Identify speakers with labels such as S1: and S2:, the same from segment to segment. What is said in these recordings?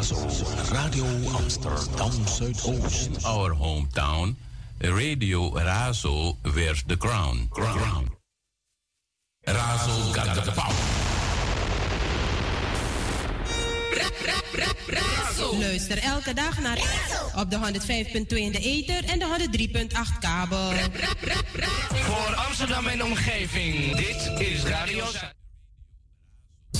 S1: Radio Amsterdam Zuidoost.
S2: Our hometown, Radio Razo wears the crown. crown. Razo got the power. Razo.
S3: Luister elke dag naar op de 105.2 in de ether en de 103.8 kabel.
S4: Voor Amsterdam en omgeving, dit is Radio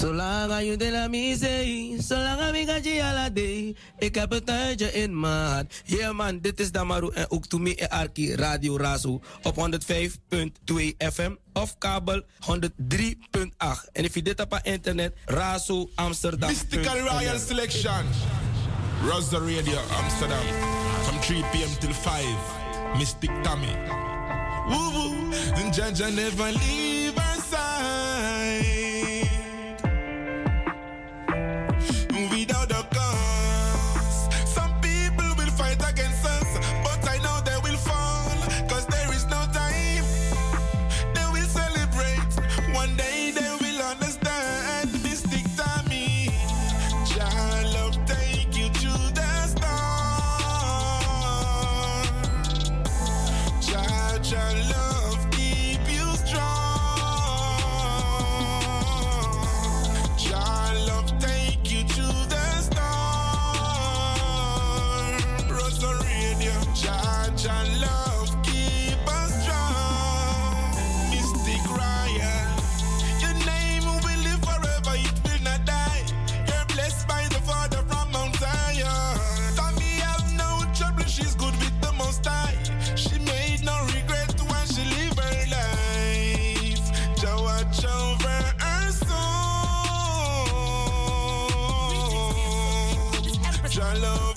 S5: Zolang aan de la misee, zolang aan mij ala de. Ik heb het tijdje in maat. Yeah man, dit is Damaru en ook me en Arki Radio Razo op 105.2 FM of kabel 103.8. En if je dit op internet, Razo Amsterdam.
S6: Mystical Royal Selection. Razo Radio Amsterdam. From 3 p.m. till 5. Mystic Tommy. Woo woo, and Jaja never leave our side.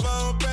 S6: love,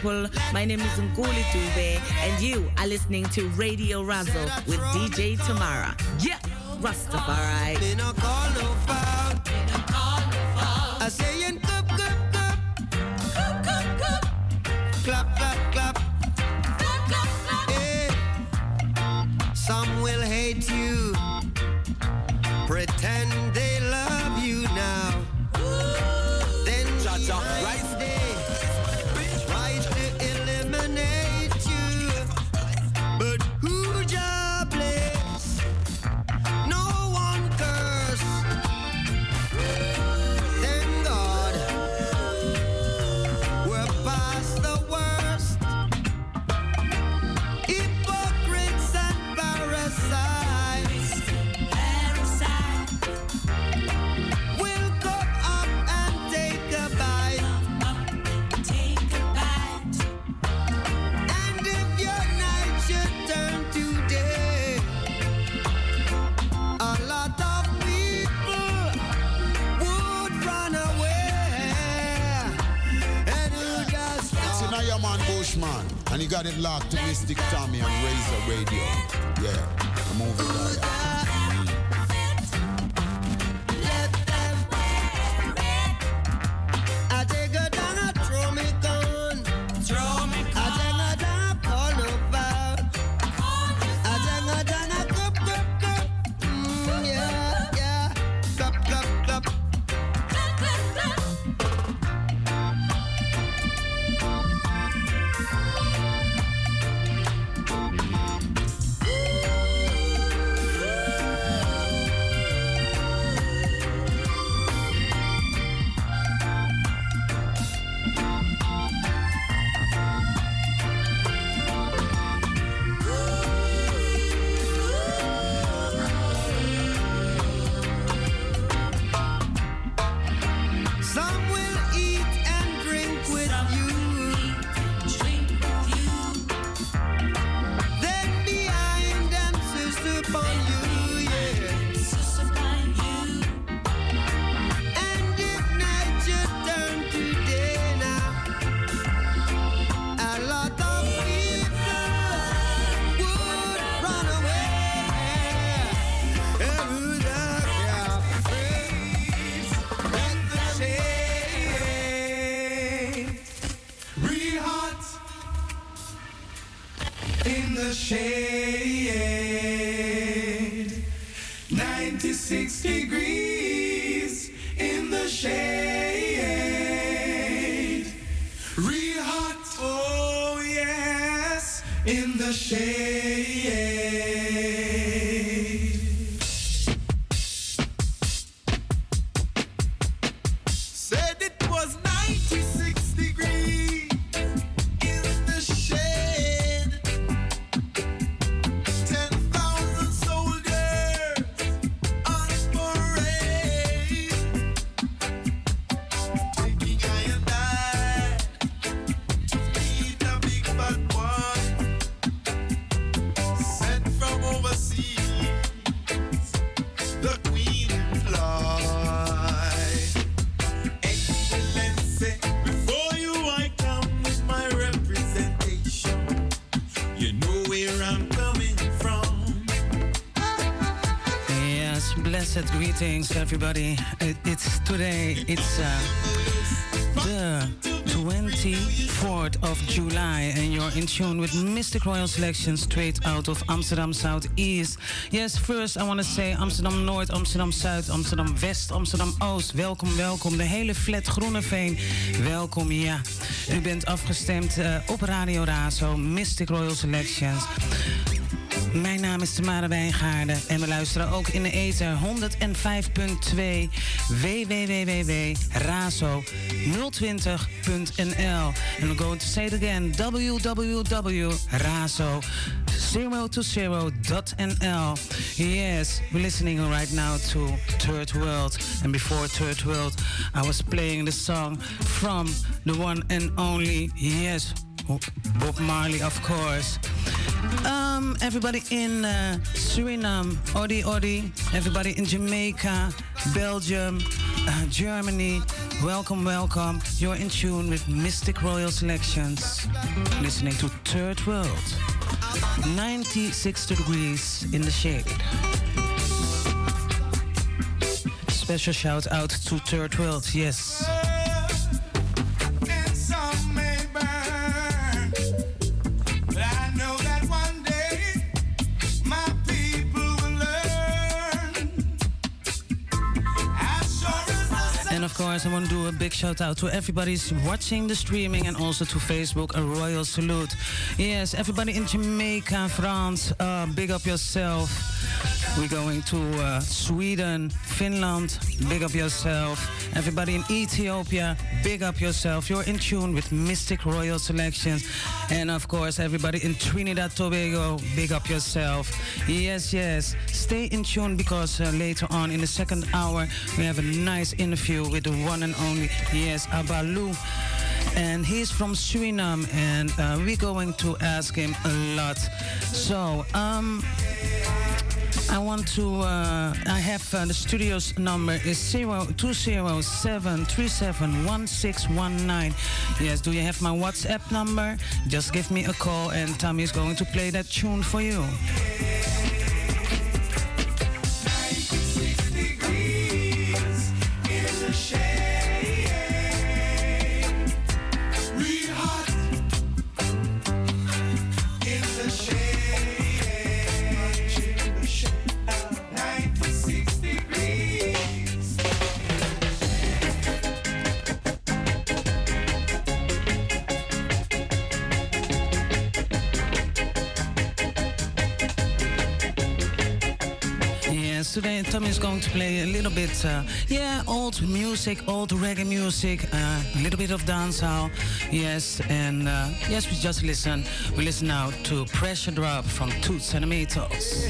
S6: people. My
S7: name is Nkuli Dube, and you are listening to Radio Razzle with DJ Tamara. Yeah, Rastafari.
S8: everybody. It, it's today. It's uh, the 24th of July, and you're in tune with Mystic Royal Selection straight out of Amsterdam Southeast. Yes, first I want to say Amsterdam Noord, Amsterdam Zuid, Amsterdam West, Amsterdam Oost. Welkom, welkom. De hele flat Groeneveen. Welkom, ja. U bent afgestemd eh, op Radio Razo, Mystic Royal Selections. Mijn naam is Tamara Wijngaarden en we luisteren ook in de ether 105.2 www.razo020.nl. And we're going to say it again www.razo020.nl. Yes, we're listening right now to Third World. And before Third World, I was playing the song from the one and only, yes, Bob Marley, of course. Um, everybody in uh, Suriname, Odi Odi, everybody in Jamaica, Belgium, uh, Germany, welcome, welcome. You're in tune with Mystic Royal Selections, listening to Third World. 96 degrees in the shade. Special shout out to Third World, yes. Course, I want to do a big shout out to everybody watching the streaming and also to Facebook. A royal salute. Yes, everybody in Jamaica, France, uh, big up yourself. We're going to uh, Sweden, Finland, big up yourself. Everybody in Ethiopia, big up yourself. You're in tune with Mystic Royal Selections. And of course, everybody in Trinidad, Tobago, big up yourself. Yes, yes. Stay in tune because uh, later on in the second hour, we have a nice interview with the one and only, yes, Abalu. And he's from Suriname, and uh, we're going to ask him a lot. So, um, I want to. Uh, I have uh, the studio's number is zero two zero seven three seven one six one nine. Yes. Do you have my WhatsApp number? Just give me a call, and Tommy is going to play that tune for you. Tommy is going to play a little bit, uh, yeah, old music, old reggae music, uh, a little bit of dancehall. Yes, and uh, yes, we just listen. We listen now to Pressure Drop from Two Centimeters.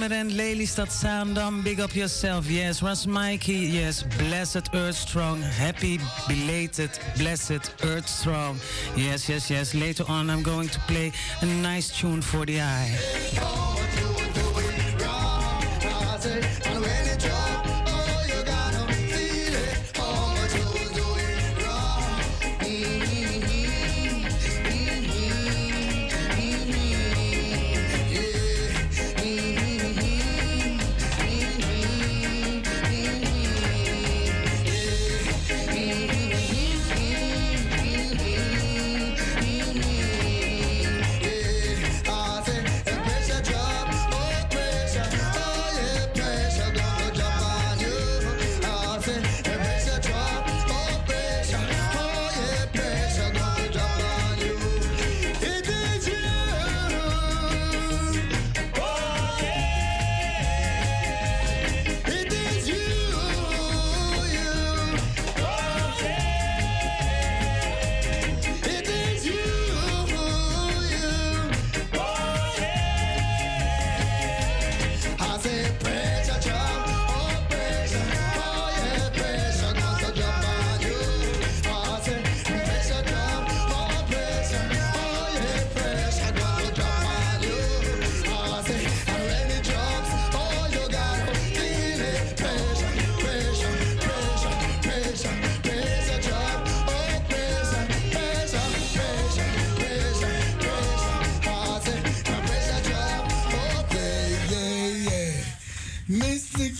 S8: Purmerend, Lelystad, Zaandam, big up yourself. Yes, Ras Mikey, yes, blessed Earth Strong, happy belated blessed Earth Strong. Yes, yes, yes. Later on, I'm going to play a nice tune for the eye.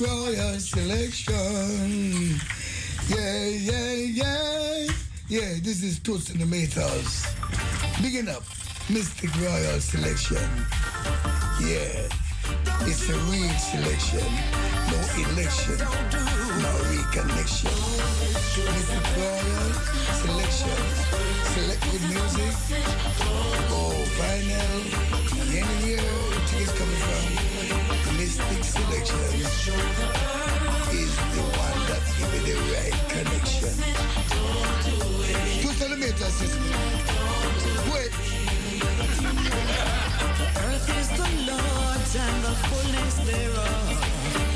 S9: royal selection. Yeah, yeah, yeah. Yeah, this is Toast in the Maytals. Bigging up Mystic Royal Selection. Yeah, it's a real selection. No election, no reconnection. Mystic Royal Selection. Select good music. Oh, vinyl. Anywhere tickets coming from. Mystic Selection is the one that give the right connection. Two centimeters. Wait.
S10: earth is the Lord's and the fullness thereof.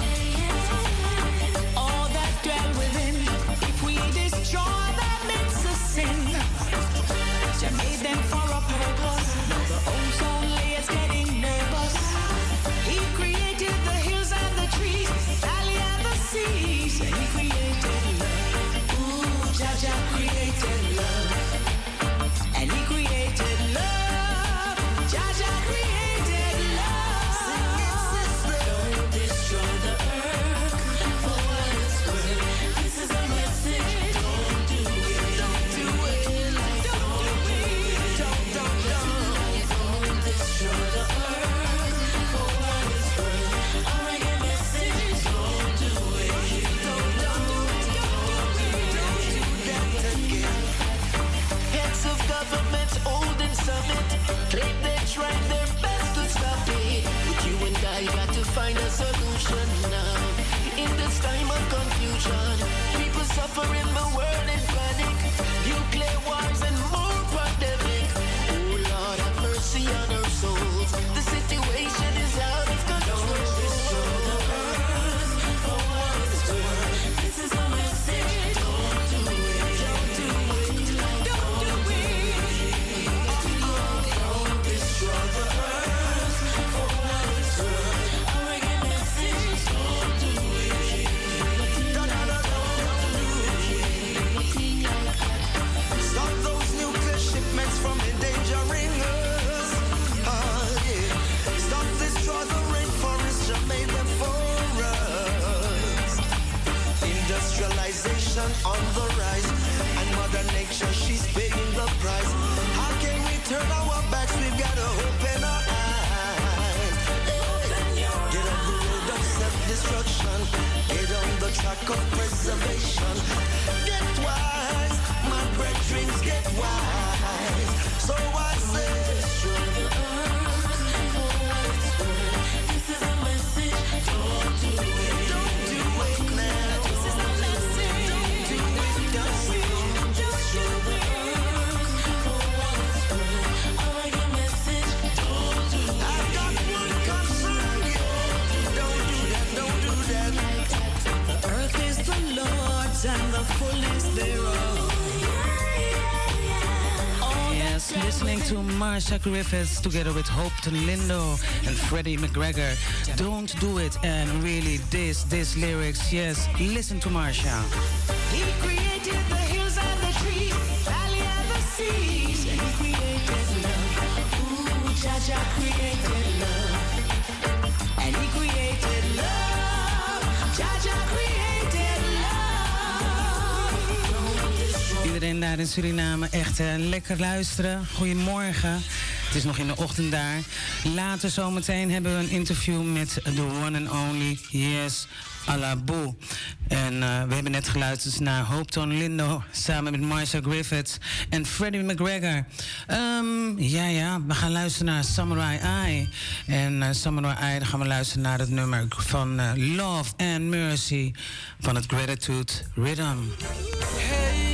S10: find a solution now. In this time of confusion, people suffering the world.
S8: listening to Marsha Griffiths together with Hope Lindo and Freddie McGregor. Don't do it. And really, this, this lyrics, yes, listen to Marsha. in Suriname. Echt eh, lekker luisteren. Goedemorgen. Het is nog in de ochtend daar. Later zometeen hebben we een interview met de one and only Yes Alabou. En eh, we hebben net geluisterd naar Hope Lindo samen met Marcia Griffiths en Freddie McGregor. Ehm, ja, ja, we gaan luisteren naar Samurai Eye. En eh, Samurai Eye, dan gaan we luisteren naar het nummer van Love and Mercy van het Gratitude Rhythm.
S10: Hey.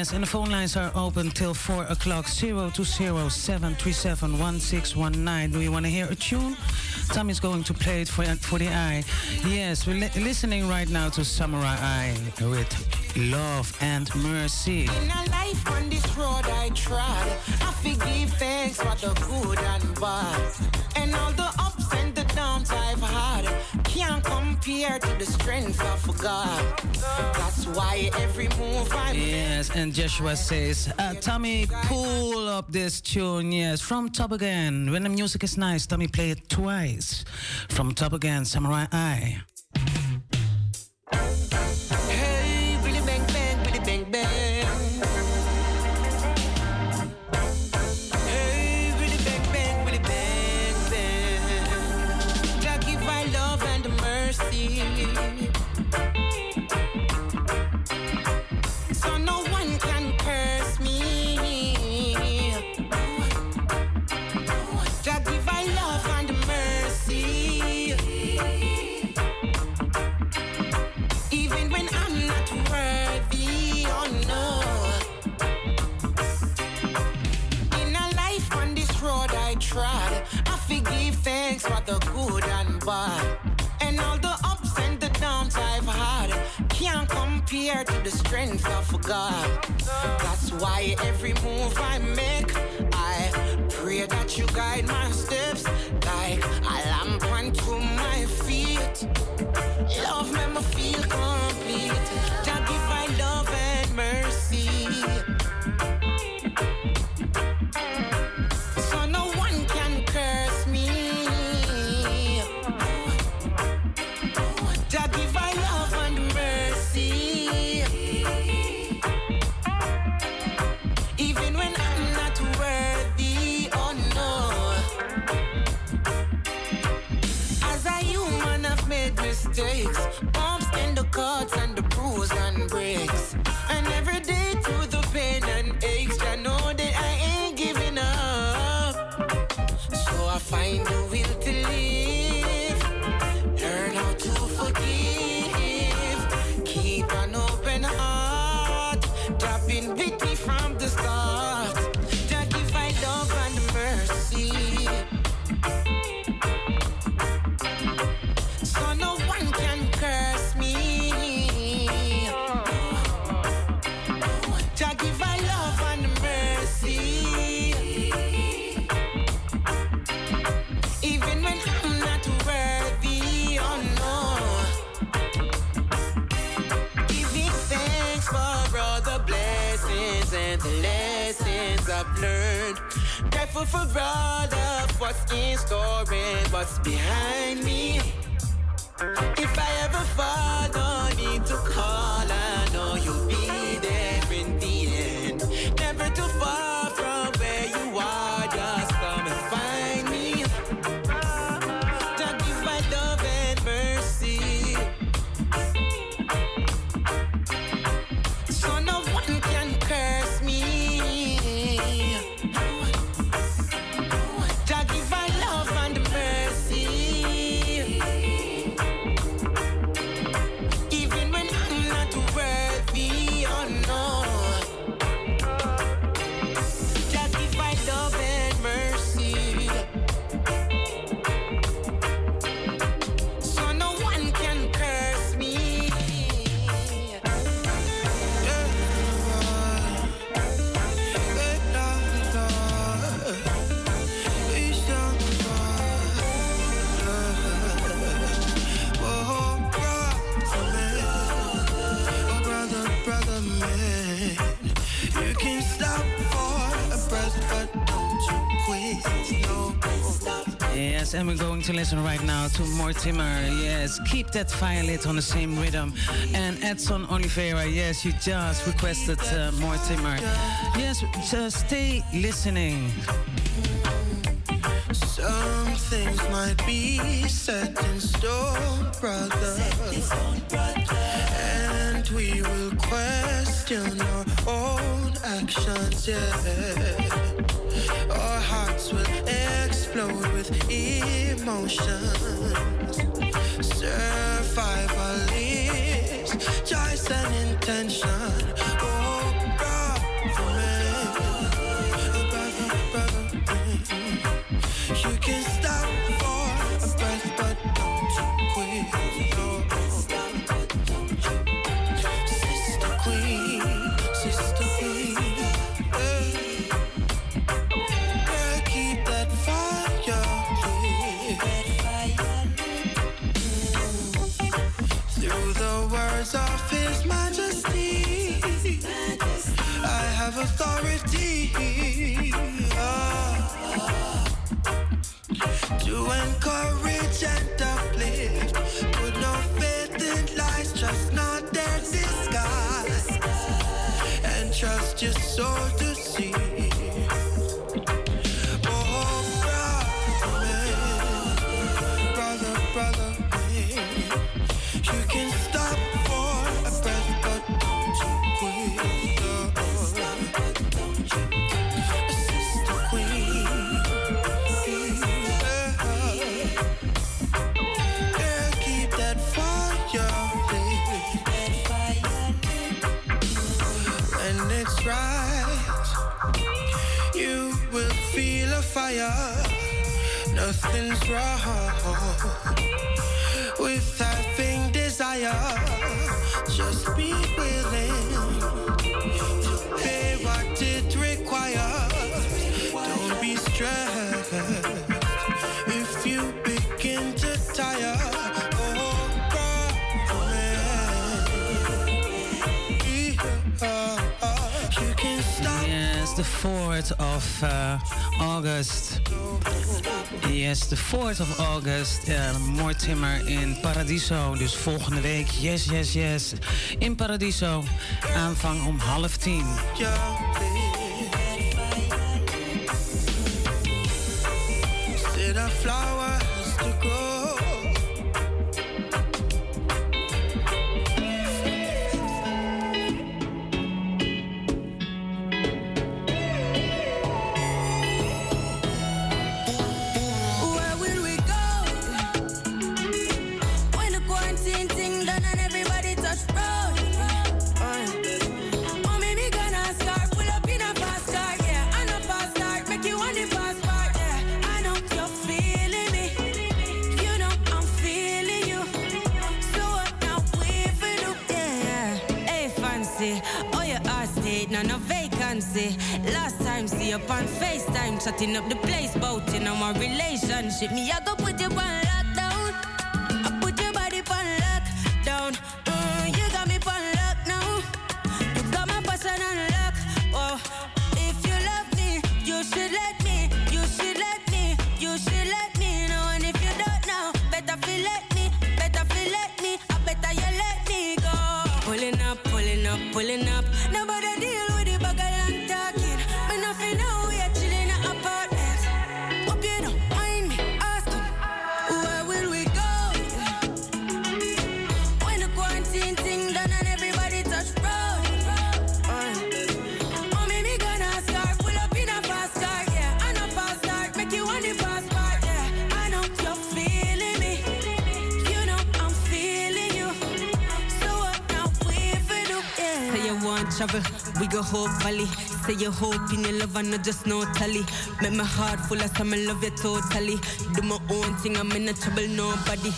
S8: yes. And the phone lines are open till 4 o'clock 0207371619. Do you want to hear a tune? Tommy's going to play it for, for the eye. Yes, we're li listening right now to Samurai Eye with Love and Mercy.
S11: In a life on this road I try, I forgive thanks for the good and bad. And all the ups and the downs I've had can't compare to the strength of God. That's why every move I make.
S8: Yes, and Joshua says, uh, Tommy, pull up this tune. Yes, from top again. When the music is nice, Tommy, play it twice. From top again, Samurai Eye.
S11: Good and all the ups and the downs I've had can't compare to the strength of God. That's why every move I make, I pray that you guide my steps like a lamp unto my feet. Love make me feel complete. Grateful for all of what's in store and what's behind me. If I ever fall,
S8: going to listen right now to Mortimer. Yes, keep that fire lit on the same rhythm. And Edson Oliveira, yes, you just requested uh, Mortimer. Yes, just stay listening.
S12: Some things might be set in stone, brother. And we will question our own actions, yeah. Our hearts will explode with emotions. Survival is choice and intention. Authority ah, to encourage and uplift. Put no faith in lies, trust not their disguise, and trust your soul to see. Wrong with having desire. Just be willing to pay what it requires. Don't be stressed if you begin to tire. Oh.
S8: Yes, the 4th of uh, August. Yes, the 4th of August. Uh, Mortimer in Paradiso. Dus volgende week. Yes, yes, yes. In Paradiso. Aanvang om half tien.
S12: Said
S13: FaceTime, chatting up the place, bout in our relationship. Me, I not just no tally. Make my heart full of some love you totally. Do my own thing, I'm in a trouble, nobody.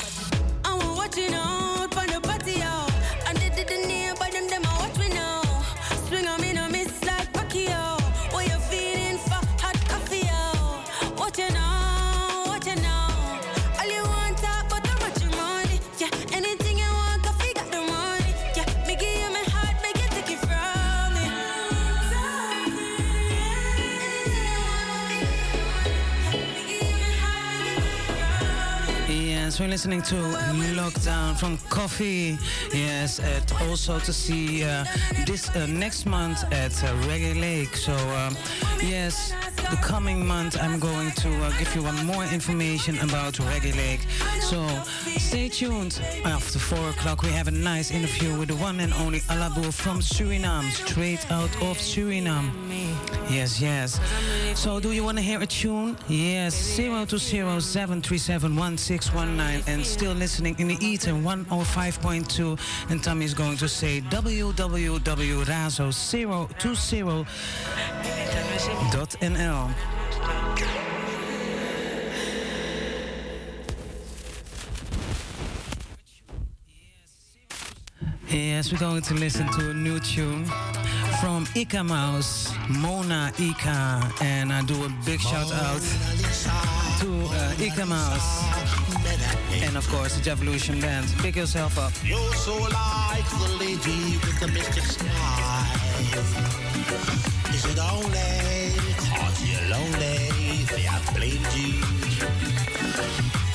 S8: Listening to Lockdown from Coffee. Yes, and also to see uh, this uh, next month at uh, Reggae Lake. So, um, yes, the coming month I'm going to uh, give you one more information about Reggae Lake. So, stay tuned. After 4 o'clock, we have a nice interview with the one and only Alabo from Suriname, straight out of Suriname. Yes, yes. So, do you want to hear a tune? Yes, 020-737-1619 and still listening in the ether 105.2 and Tommy is going to say www.razo020.nl Yes, we're going to listen to a new tune from Ika Mouse, Mona Ika, and I do a big shout out to uh, Ika Mouse. And of course, the Evolution Band. Pick yourself up.
S14: You're so like the lady with the mystic smile. Is it only cause you're lonely they have blamed you?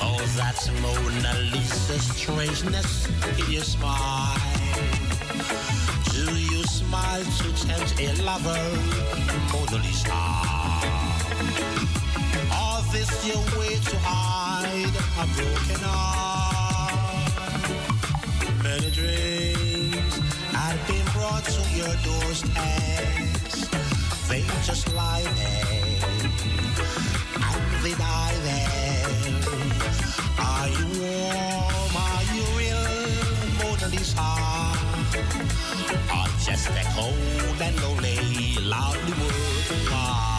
S14: Oh, that's Mona Lisa's strangeness in your smile. Do you smile to tempt a lover, Mona Lisa? Or this your way to hide a broken heart? Many dreams have been brought to your doorsteps. They just lie there and they die there. Are you warm? Are you real, Mona Lisa? Or just a cold and lonely, lonely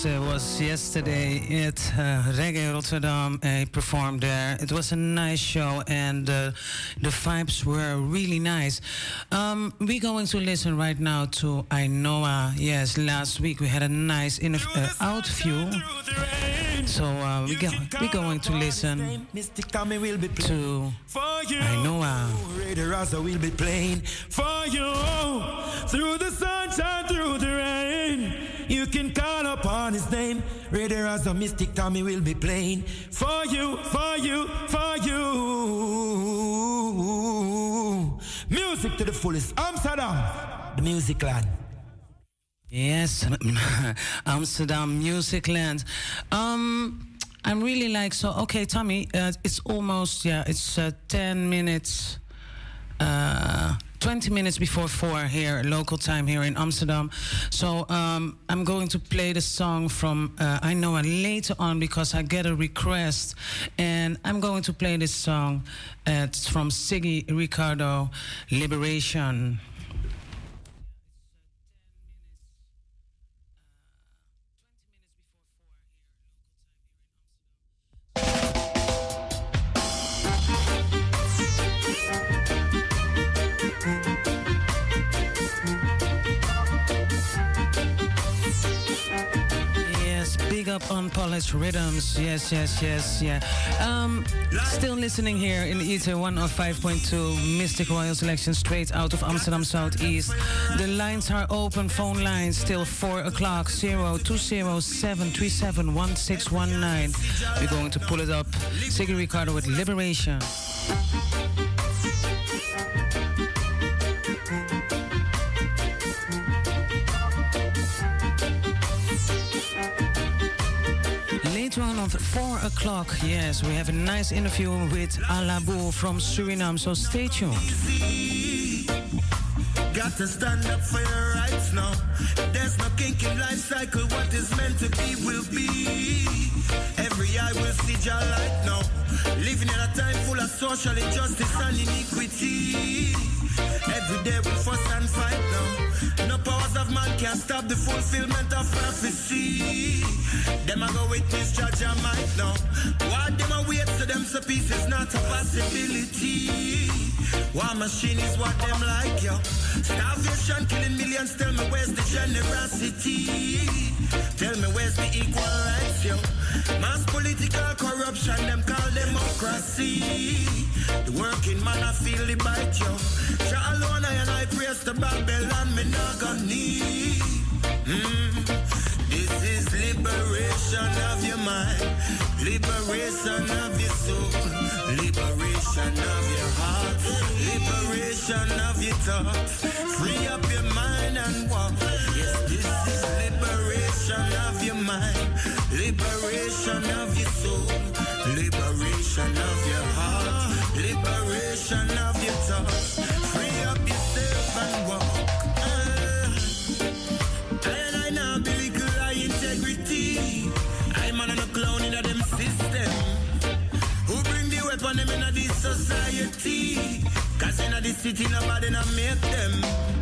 S8: Ika Mose was yesterday at uh, Reggae Rotterdam. He performed there. It was a nice show, and uh, the vibes were really nice. Um, we're going to listen right now to Ainoa. Yes, last week we had a nice in uh, outview. So uh, we go, we're going to listen to Ainoa.
S15: Raza will be playing for you through the sunshine, through the rain. You can call upon his name. Raider a Mystic Tommy will be playing for you, for you, for you. Music to the fullest. Amsterdam, the music land.
S8: Yes, Amsterdam Music Land. Um, I'm really like so. Okay, Tommy, uh, it's almost yeah. It's uh, ten minutes. Uh, 20 minutes before 4 here, local time here in Amsterdam. So um, I'm going to play the song from uh, I Know It later on because I get a request. And I'm going to play this song. Uh, it's from Siggy Ricardo, Liberation. Up on Polish Rhythms. Yes, yes, yes, yeah. Um, still listening here in Ether 105.2 Mystic Royal Selection straight out of Amsterdam Southeast. The lines are open, phone lines till 4 o'clock 0207371619. We're going to pull it up. Siggy Ricardo with Liberation. 4 o'clock, yes, we have a nice interview with Alabo from Suriname, so stay tuned.
S15: Got to stand up for your rights now. There's no kink in life cycle. What is meant to be will be. Every eye will see your light now. Living in a time full of social injustice and iniquity. Every day we fuss and fight now. No powers of man can stop the fulfillment of prophecy. Them a go witness judge and might now. Why them a wait to them so peace is not a possibility. War machine is what them like, yo. Starvation killing millions, tell me where's the generosity? Tell me where's the equal rights, yo? Mass political corruption, them call democracy. The working man, I feel the bite, yo. Jah alone, I and I praise the Babylon, me not need. Mm. This is liberation of your mind, liberation of your soul, liberation of your heart, liberation of your thoughts. Free up your mind and walk. Liberation of your soul, liberation of your heart, liberation of your thoughts. Free up yourself and walk. Ah. And I now be little high integrity. I'm on a clown in a them system. Who bring the weapon them in a this society? Cause in a this city nobody not make them.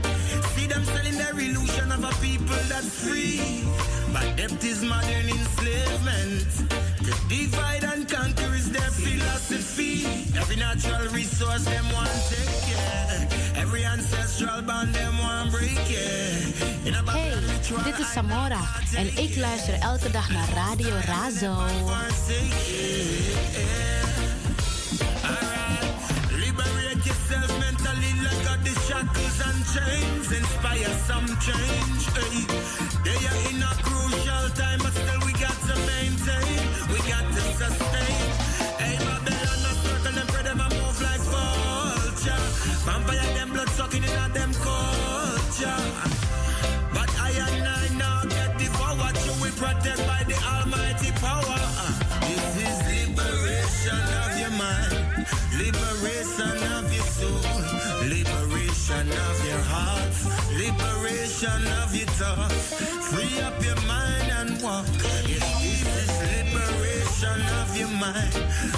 S15: Them selling their illusion of a people that's free. But depth is modern enslavement. To divide and conquer is their philosophy. Every natural resource them want take care. Every ancestral bond them want break yeah.
S16: Hey, dit is Samora en ik luister elke dag naar Radio Razo.
S15: Yourself mentally, let go the shackles and chains. Inspire some change. Hey. They are in a crucial time, but still we got to maintain. We got to sustain. Hey, Babylon, a circle them, pray them a move like vulture. Vampire them blood sucking in a them culture. But I and I now get forward, you we protect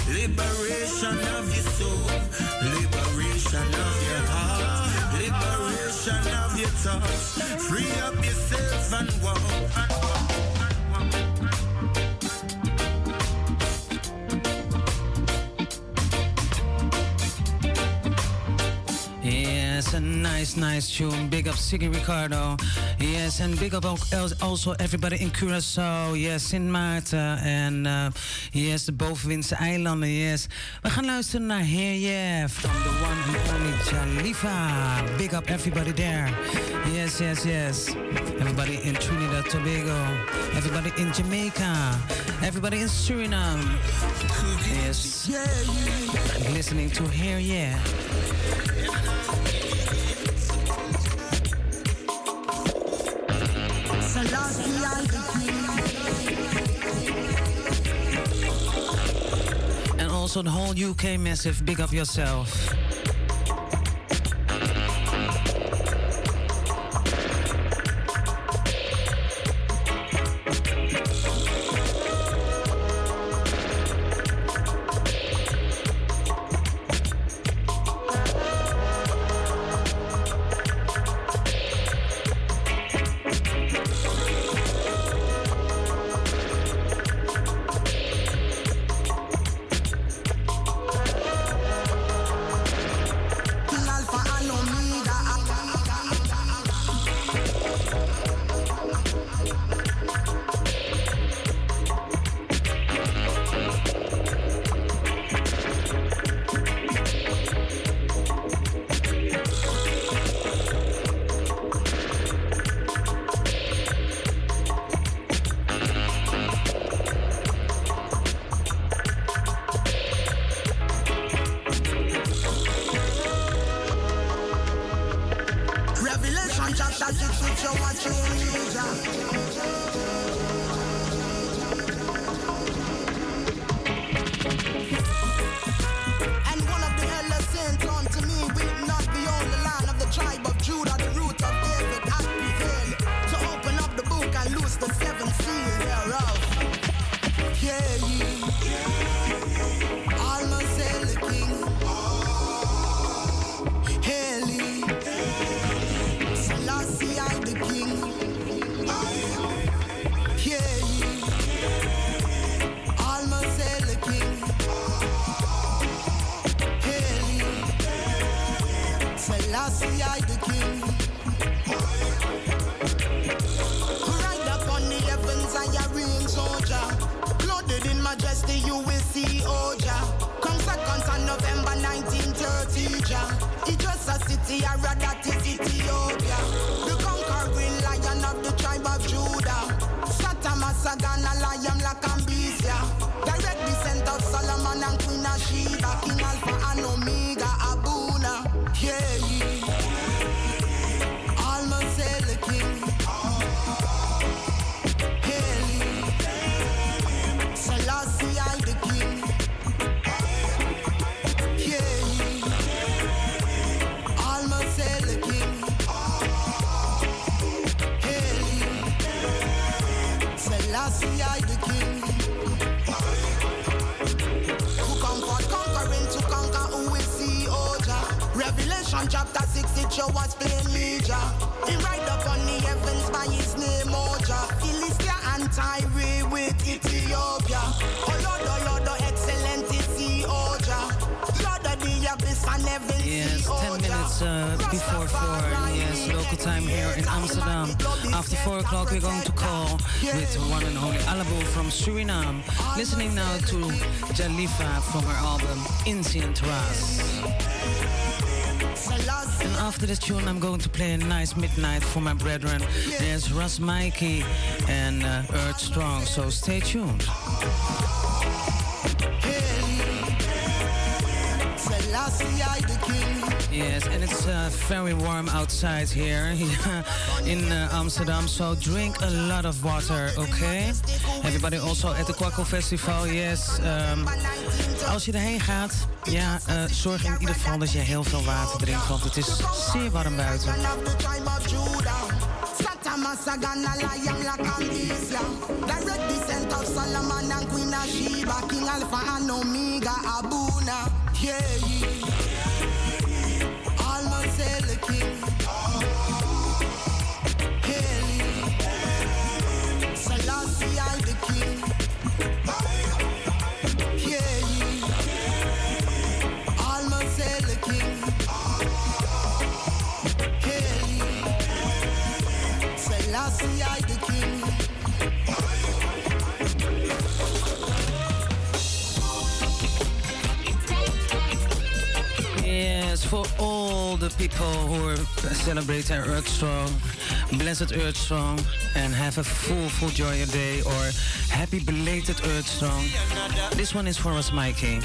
S15: liberation of your soul, liberation of your heart, liberation of your thoughts. Free up yourself and walk.
S8: Yes, a nice, nice tune. Big up Siggy Ricardo. Yes, and big up also everybody in Curaçao. Yes, Sint Maarten. En uh, yes, de bovenwindse eilanden. Yes. We gaan luisteren naar Heer Yeah from the one and only Jalifa. Big up everybody there. Yes, yes, yes. Everybody in Trinidad, Tobago. Everybody in Jamaica. Everybody in Suriname. Yes. Yeah. Listening to Hear Yeah. And also the whole UK massive. Big up yourself. 4 o'clock, we're going to call with one and only Alabo from Suriname. Listening now to Jalifa from her album Ancient Ras. And after this tune, I'm going to play a nice midnight for my brethren. There's Russ Mikey and uh, Earth Strong, so stay tuned. Yes, and it's uh, very warm outside here in uh, Amsterdam, so drink a lot of water, okay? Everybody also at the Kwakko Festival, yes. um, als je erheen gaat, ja, uh, zorg in ieder geval dat je heel veel water drinkt, want het is zeer warm buiten.
S11: Yeah. Almost
S8: for all the people who are celebrating Earth Strong, blessed Earth Strong, and have a full, full joy of day, or happy belated Earth Strong. This one is for us, Mikey.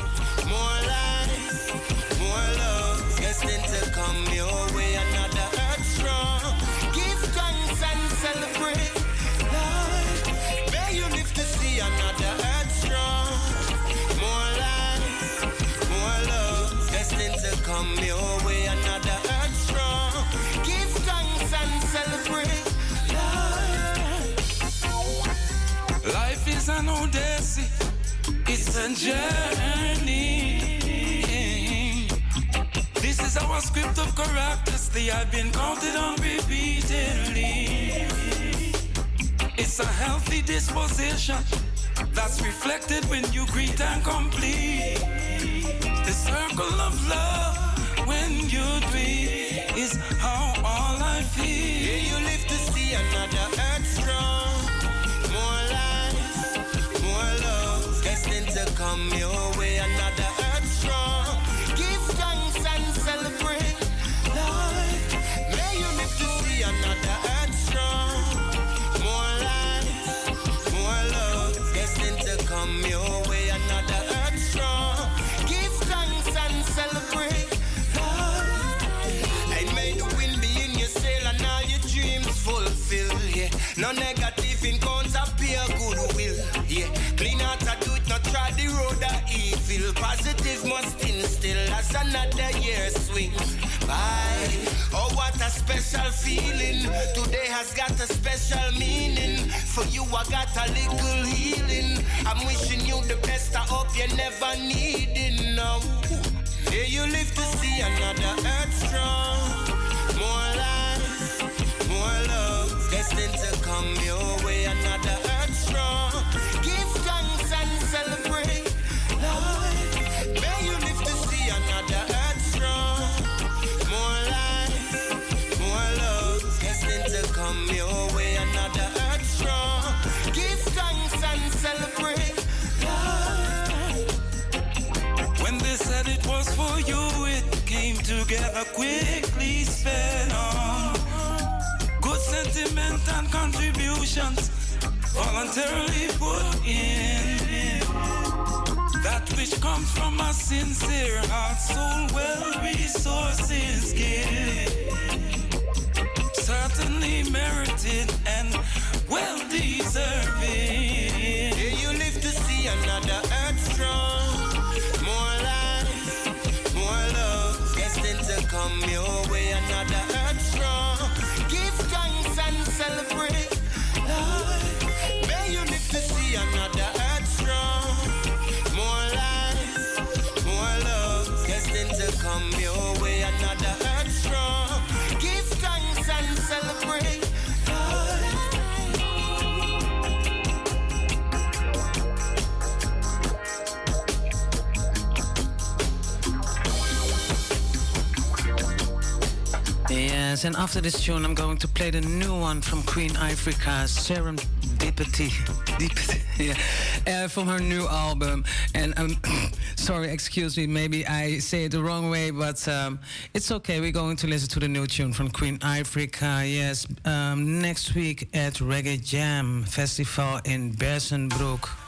S17: A journey. This is our script of characters, they have been counted on repeatedly. It's a healthy disposition that's reflected when you greet and complete. The circle of love when you breathe is how all I feel.
S15: Yeah, you live to see another come your way. Another year swings by. Oh, what a special feeling! Today has got a special meaning. For you, I got a little healing. I'm wishing you the best. I hope you never need it now. Yeah, you live to see another earth strong. More life, more love, destined to come your way.
S17: Together quickly, sped on. Good sentiment and contributions voluntarily put in. That which comes from a sincere heart, soul, well, resources give. Certainly merited and well deserving.
S15: Come your way. Another earth strong. Give thanks and celebrate.
S8: And after this tune, I'm going to play the new one from Queen Africa, Serendipity. Deep, yeah, uh, from her new album. And um, sorry, excuse me, maybe I say it the wrong way, but um, it's okay. We're going to listen to the new tune from Queen Africa. Yes, um, next week at Reggae Jam Festival in Bersenbroek.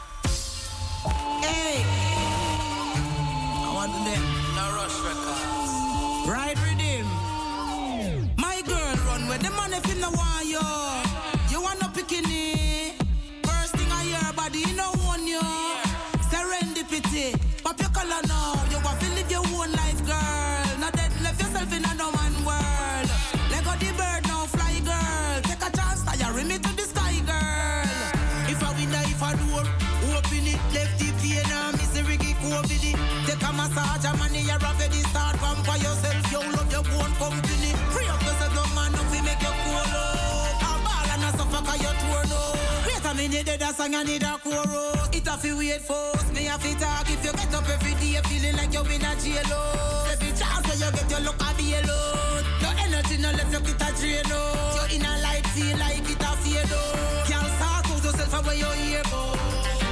S11: Song, I need a chorus. It a fi wait first, me a fi talk. If you get up every day, feeling like you in a jail, oh. every chance where you get your look a bail out. Your energy no left, you get a drain out. Your inner light feel like it a fade out. Can't start out yourself from where you hear go.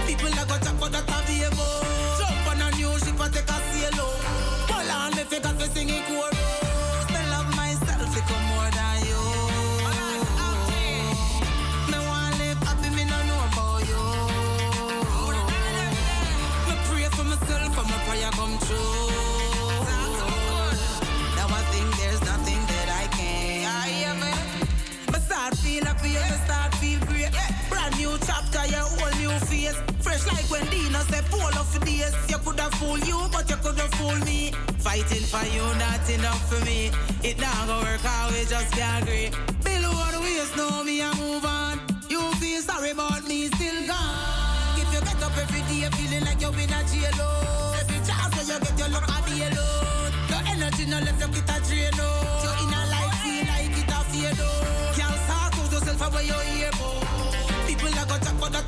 S11: People a go chop, but that a be Jump on a new ship and take a sail out. Hold on, me fi got fi sing like when Dina said, full of days. You could have fooled you, but you could have fooled me. Fighting for you, not enough for me. It not gonna work out, we just can't agree. Below the waist, know me, I move on. You feel sorry about me, still gone. If you get up every day, feeling like you're in a jail, every chance where you get your luck, I be alone. Your energy no left, you get a drain, oh. Your inner life feel like it a fade, oh. Can't start out yourself where you're here, oh. People are gonna talk about that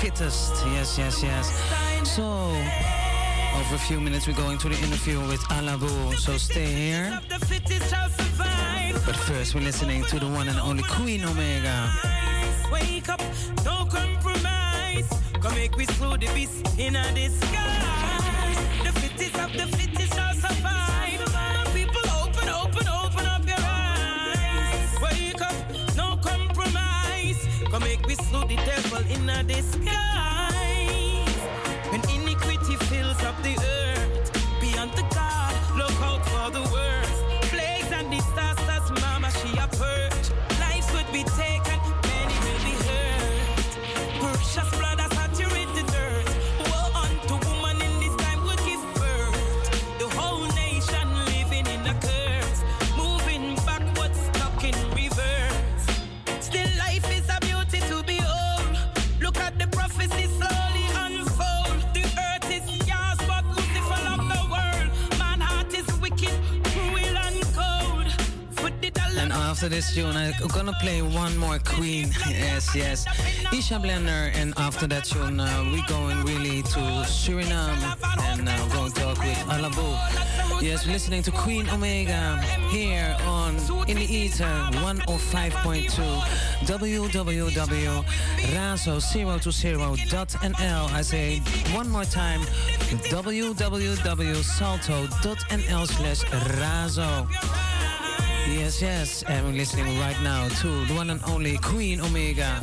S8: Fittest. Yes, yes, yes. So, over a few minutes, we're going to the interview with Alabu. So stay here. But first, we're listening to the one and only Queen Omega.
S18: Wake up, don't compromise. Come make we slow the beast in a disguise. The fittest of the fittest shall survive. People, open, open, open up your eyes. Wake up, no compromise. Come make we slow the devil disguise. When iniquity fills up the earth,
S8: this tune, I'm gonna play one more Queen. Yes, yes. Isha Blender. And after that tune, uh, we're going really to Suriname and uh, going to talk with Alabo. Yes, we're listening to Queen Omega here on In the Ether 105.2 www.razo020.nl. I say one more time www.salto.nl slash razo. Yes, yes, and we're listening right now to the one and only Queen Omega.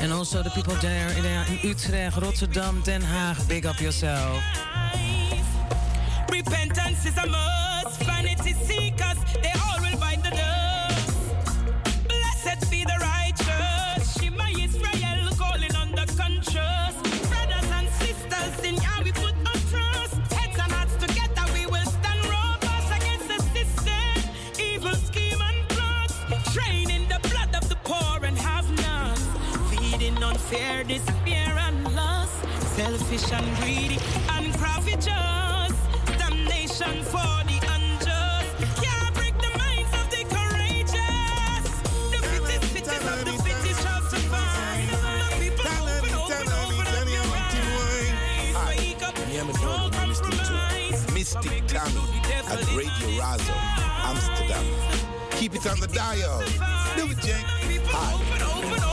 S8: And also the people there in Utrecht, Rotterdam, Den Haag, big up yourself.
S11: Repentance is a must. Selfish and greedy and covetous. Damnation for the unjust. Can't break the minds of the courageous. The fittest, fittest of the fittest shall survive. The people open, open, open up your eyes. Ah, Wake up,
S19: know the Mystic. Tommy at Radio Razo, Amsterdam. Keep it on the dial. Do it, Jake. Hi.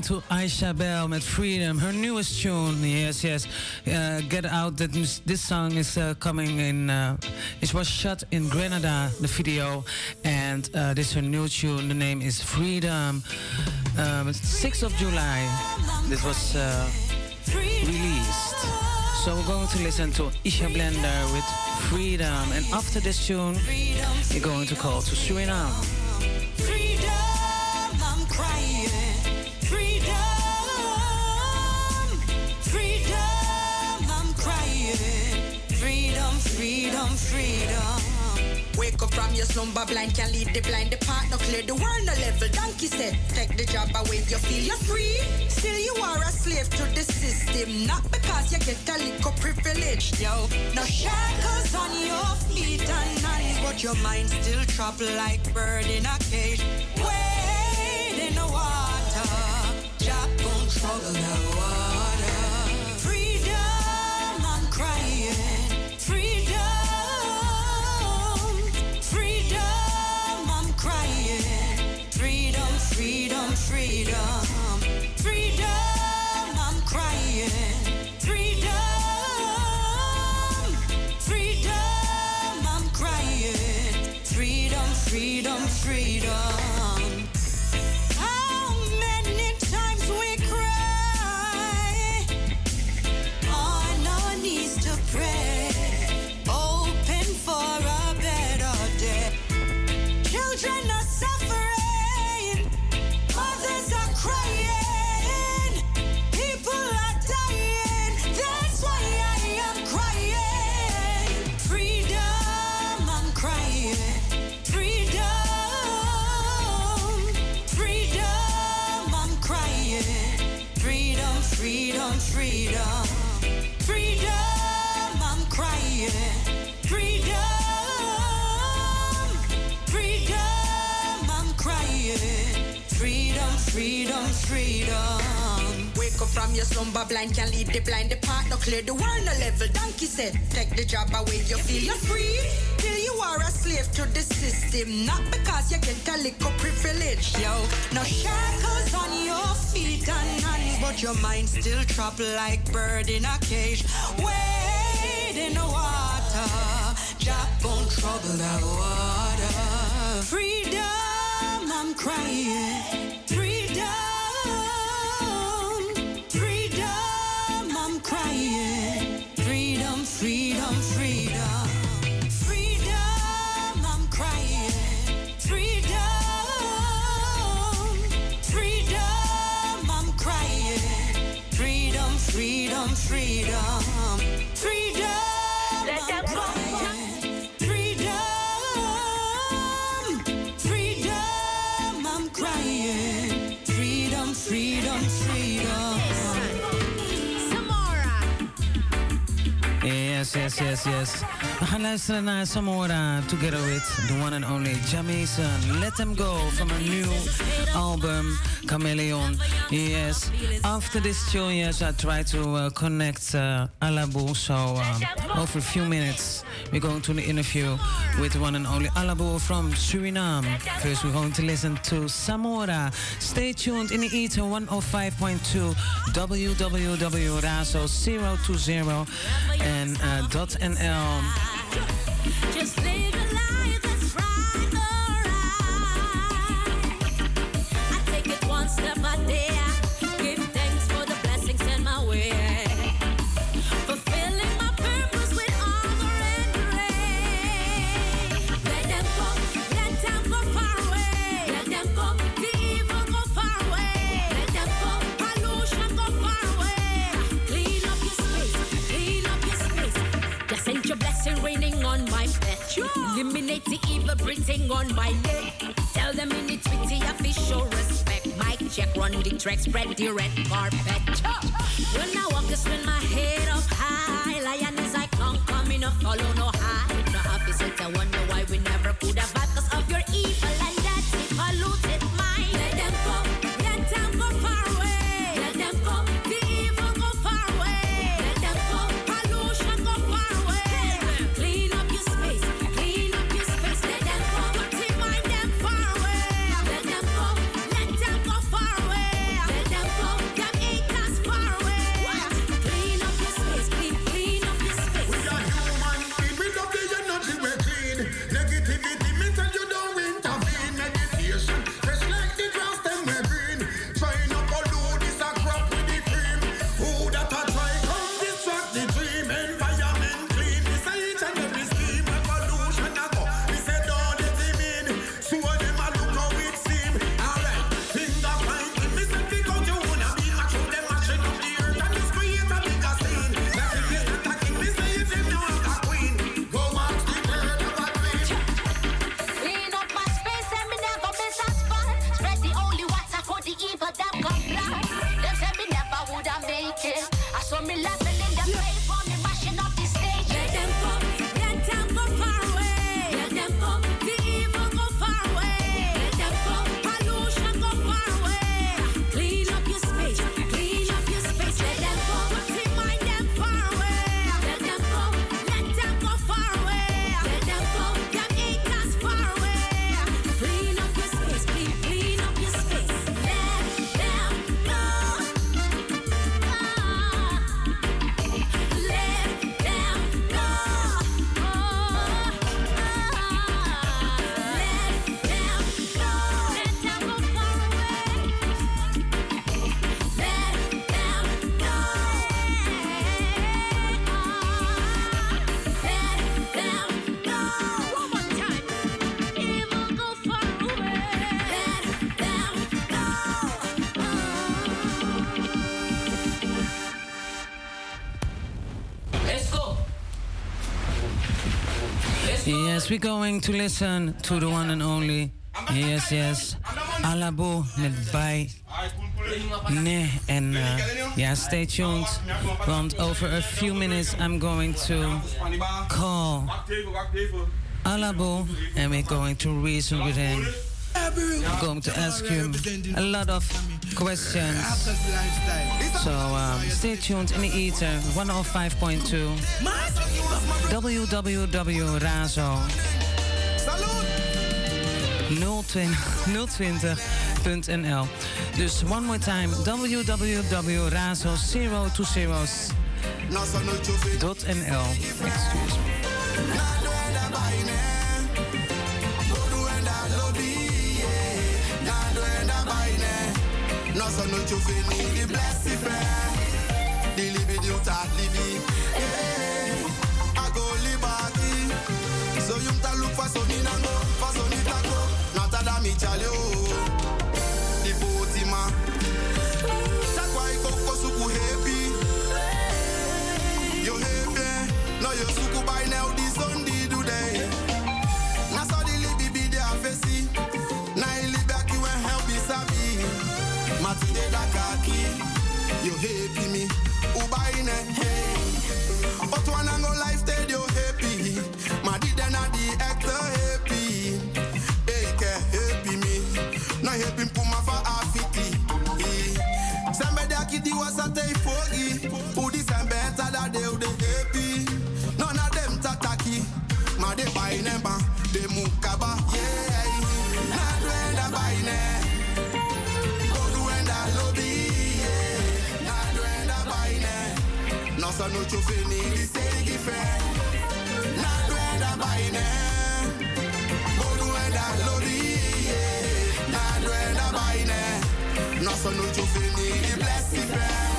S8: Listening to Aisha Bell with Freedom, her newest tune. Yes, yes. Uh, get out that this, this song is uh, coming in. Uh, it was shot in Grenada, the video, and uh, this is her new tune. The name is Freedom. Um, 6th of July. This was uh, released. So we're going to listen to Isha Blender with Freedom, and after this tune, we're going to call to Suriname.
S20: Up from your slumber blind, can lead the blind, the no clear, the world no level. Donkey said, take the job away, you feel you're free. Still you are a slave to the system, not because you get a little privilege, yo. No shackles on your feet and hands, but your mind still trapped like bird in a cage. Wade in the water, Jack won't struggle the your slumber blind, can lead the blind. Path no clear, the world no level. Donkey said, take the job away, you feel you're free. Till you are a slave to the system, not because you get a little privilege, yo. No shackles on your feet and hands, but your mind still trapped like bird in a cage. Wade in the water, Jack won't trouble that water. Freedom, I'm crying. Freedom,
S8: Yes, yes, yes, yes. We gaan luisteren naar Samora Together with the one and only Jamison. Let Them Go from a new album, Chameleon. Yes. After this tune, yes, I try to uh, connect uh, Alabu. So um, over a few minutes, we're going to the interview with one and only Alabu from Suriname. First, we're going to listen to Samora. Stay tuned in the Ether 105.2 www.razo020 and uh, .nl.
S21: on my bed. Eliminate the evil breathing on my neck. Tell them in the official respect. Mic check, run the track, spread the red carpet. When I walk, I spin my head up high. Lion is I can't come in, follow, no hide. No officer, I wonder why
S8: Yes, we're going to listen to the one and only. Yes, yes. Alabo met bij. Nee, uh, ja, stay tuned. Want over a few minutes I'm going to call Alabo and we're going to reason with him I'm going to ask him a lot of questions. So um, stay tuned in the ether 105.2 www.razo 020.nl. Dus one more time www.razo020.nl. Excuse me.
S22: No so no chufini di blessi fe Di libi di utat libi Nata da Nossa noite eu veni di segi fe. Na duenda baine. Oduenda lobby, yeah. Na duenda baine. Nossa noite eu veni di blessi fe. Because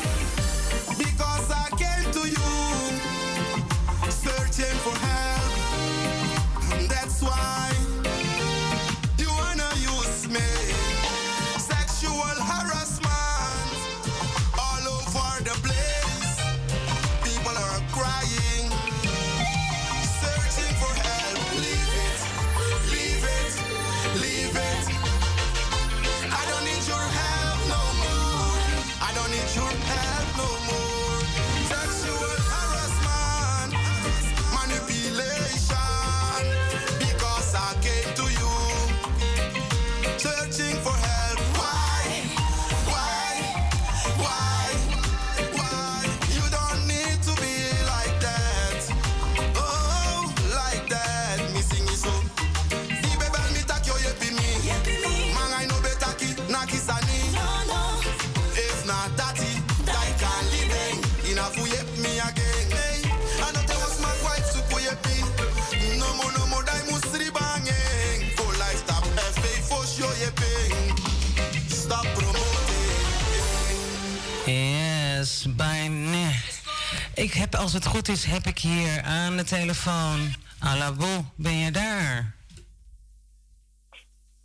S8: Ik heb, als het goed is, heb ik hier aan de telefoon. Alabo, ben je daar?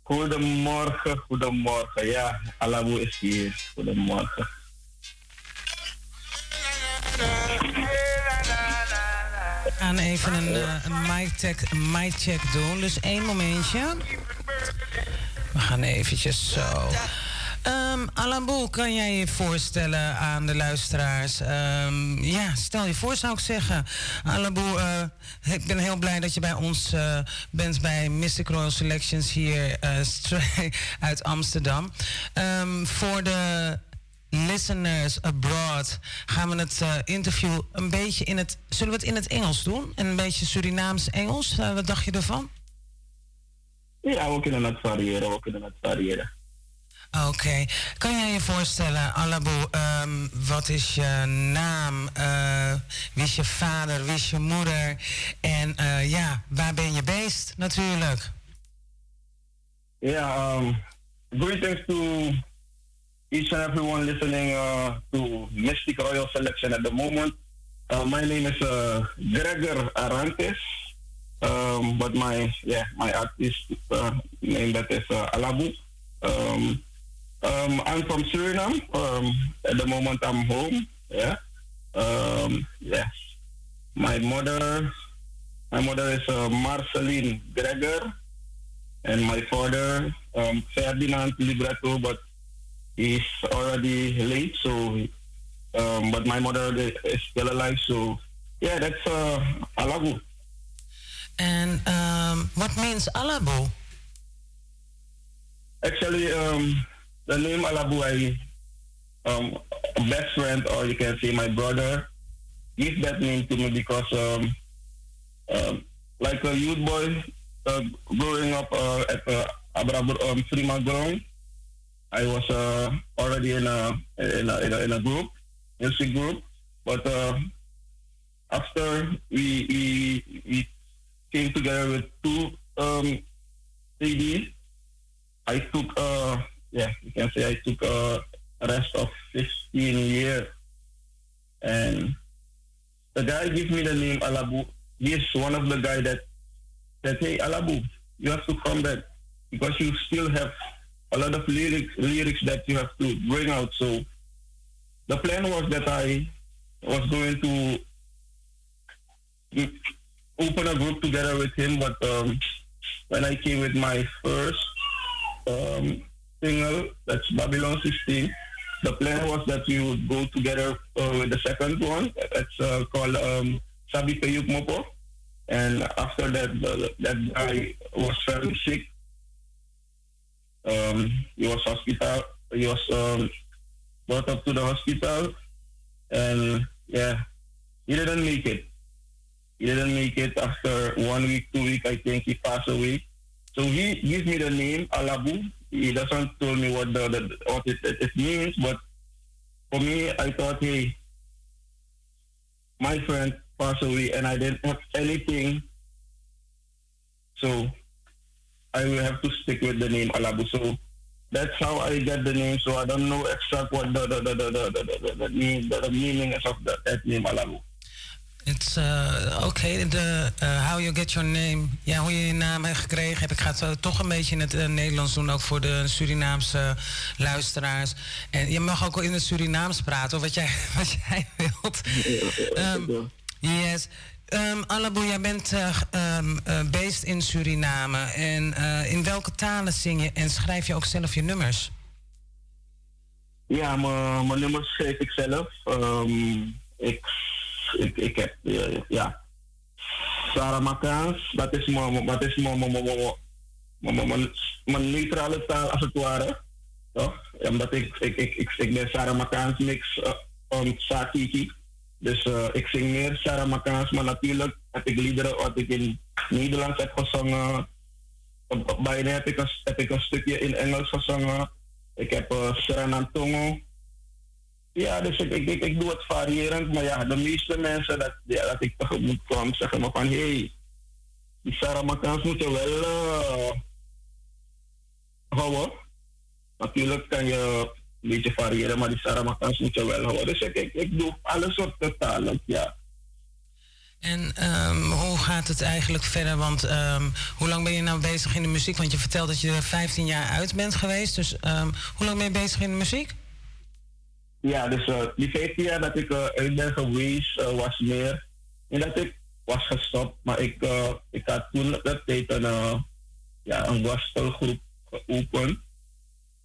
S23: Goedemorgen, goedemorgen. Ja, Alabu is hier. Goedemorgen.
S8: We gaan even een, eh, een mic, check, een mic check doen. Dus één momentje. We gaan eventjes zo. Ehm Alambo, kan jij je voorstellen aan de luisteraars? Ehm, ja, stel je voor zou ik zeggen. Alambo, eh, ik ben heel blij dat je bij ons eh, bent bij Mystic Royal Selections hier eh, uit Amsterdam. Ehm, voor de listeners abroad gaan we het interview een beetje in het... Zullen we het in het Engels doen? En een beetje Surinaams-Engels? Wat dacht je ervan?
S23: Ja, we kunnen het variëren, we kunnen het variëren.
S8: Oké. Kan jij je voorstellen, Alabo, ehm, wat is je naam? eh, wie is je vader? Wie is je moeder? En eh, ja, waar ben je beest natuurlijk?
S23: Yeah, um, greetings to each and everyone listening uh, to Mystic Royal Selection at the moment. Uh, my name is uh, Gregor Arantes, um, but my yeah my artist uh, name that is uh, Alabu. Um, um, I'm from Suriname. Um, at the moment, I'm home. Yeah. Um, yeah. My mother, my mother is uh, Marceline Gregor, and my father um, Ferdinand Libretto, but he's already late. So, um, but my mother is still alive. So, yeah, that's uh, Alabu.
S8: And um, what means Alabo?
S23: Actually, um, the name Alabu, I, um, best friend, or you can say my brother, gave that name to me because, um, um, like a youth boy, uh, growing up uh, at uh, Abrabur um, Frima Ground, I was uh, already in a, in a in a in a group, music group. But uh, after we, we we came together with two um, CDs, I took uh yeah you can say I took a rest of 15 years, and the guy gave me the name Alabu. He is one of the guy that said, "Hey Alabu, you have to come back because you still have a lot of lyrics lyrics that you have to bring out." So the plan was that I was going to open a group together with him, but um, when I came with my first um, single, that's Babylon 16, the plan was that we would go together uh, with the second one. That's uh, called um, Sabi Peyuk Mopo. And after that, the, that guy was very sick. Um, he was hospital. He was um, brought up to the hospital, and yeah, he didn't make it. He didn't make it after one week, two week. I think he passed away. So he gives me the name Alabu. He doesn't tell me what the, the what it, it, means, but for me, I thought, hey, my friend passed away, and I didn't have anything. So I will have to stick with the name Alabu. So that's how I get the name. So I don't know exact what the the the the the, the, the, the, the, meaning is of that name Alabu.
S8: It's uh, oké, de uh, How You Get Your Name. Ja, hoe je je naam hebt gekregen. Heb ik ga het uh, toch een beetje in het uh, Nederlands doen, ook voor de Surinaamse luisteraars. En je mag ook in het Surinaams praten, wat jij, wat jij wilt. Um, yes. Um, Alabo, jij bent um, based in Suriname. En in welke talen zing je en schrijf je ook zelf je nummers?
S23: Ja, mijn nummers schrijf ik zelf. Um, ik ik, ik heb, uh, ja, Sarah Makans, dat is mijn, dat is mijn, neutrale taal als het ware. Toch? Omdat ik, ik, ik, ik, ik ben Sarah Makans mix uh, um, Sakiki. Dus uh, ik zing meer Sarah Makans, maar natuurlijk heb ik liederen wat ik in Nederlands heb gezongen. Bijna heb ik een, heb ik een stukje in Engels gezongen. Ik heb uh, Serenantongo ja, dus ik, ik, ik, doe het variërend. Maar ja, de meeste mensen dat, ja, dat ik tegemoet kwam, zeggen me van... Hé, hey, die Saramakans moeten wel uh, houden. Natuurlijk kan je een beetje variëren, maar die Saramakans moeten wel houden. Dus ik, ik, doe alle soorten talen, ja.
S8: En um, hoe gaat het eigenlijk verder? Want um, hoe lang ben je nou bezig in de muziek? Want je vertelt dat je er 15 jaar uit bent geweest. Dus um, hoe lang ben je bezig in de muziek?
S23: Ja, dus uh, die 15 jaar dat ik uh, uit ben geweest uh, was meer. En dat ik was gestopt, maar ik, ik had toen dat tijd een, ja, een gospelgroep geopend.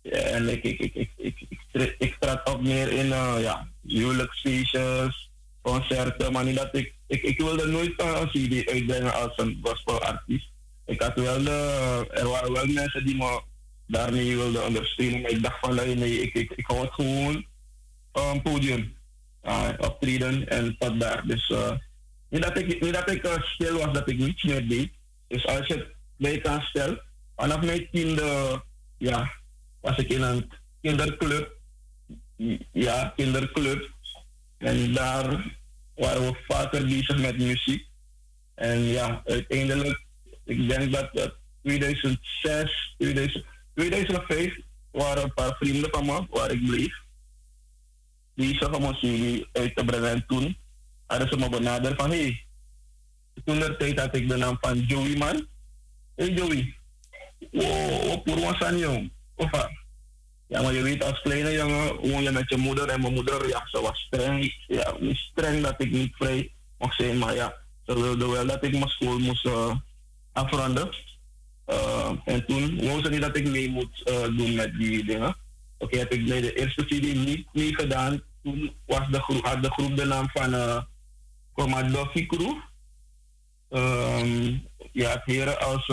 S23: Ja, en ik, ik, ik, ik, ik, ik, ik trad op meer in ja, huwelijksfeestjes, concerten, maar niet dat ik, ik, ik wilde nooit een CD uitbrengen als een gospelartiest. Ik had wel er waren wel mensen die me daarmee wilden ondersteunen, maar ik dacht van nee, ik, ik, ik hou het gewoon um, podium uh, optreden en tot daar. Dus uh, niet dat ik, niet dat ik uh, stil was dat ik niets meer deed. Dus als je het bij kan stellen, vanaf mijn tiende ja, was ik in een kinderclub. Ja, kinderclub. En daar waren we vaker bezig met muziek. En ja, uiteindelijk, ik denk dat dat 2006, 2000, 2005 waren een paar vrienden van me waar ik bleef die zogemotie uit te brengen. En toen hadden ze me benaderd van, hé, toen de tijd had ik de naam van Joey man. Hé hey Joey, wow, voor wat zijn jong? Of ja, maar je weet als kleine jongen woon je met je moeder en mijn moeder, ja, ze was streng. Ja, streng dat ik niet vrij mocht zijn, maar ja, ze wilde wel dat ik mijn school moest uh, afronden. Uh, en toen wou ze niet dat ik mee moet uh, doen met die dingen. Oké, heb ik bij de eerste CD niet mee gedaan. Toen was de groep, had de groep de naam van uh, Crew. Um, ja, heren als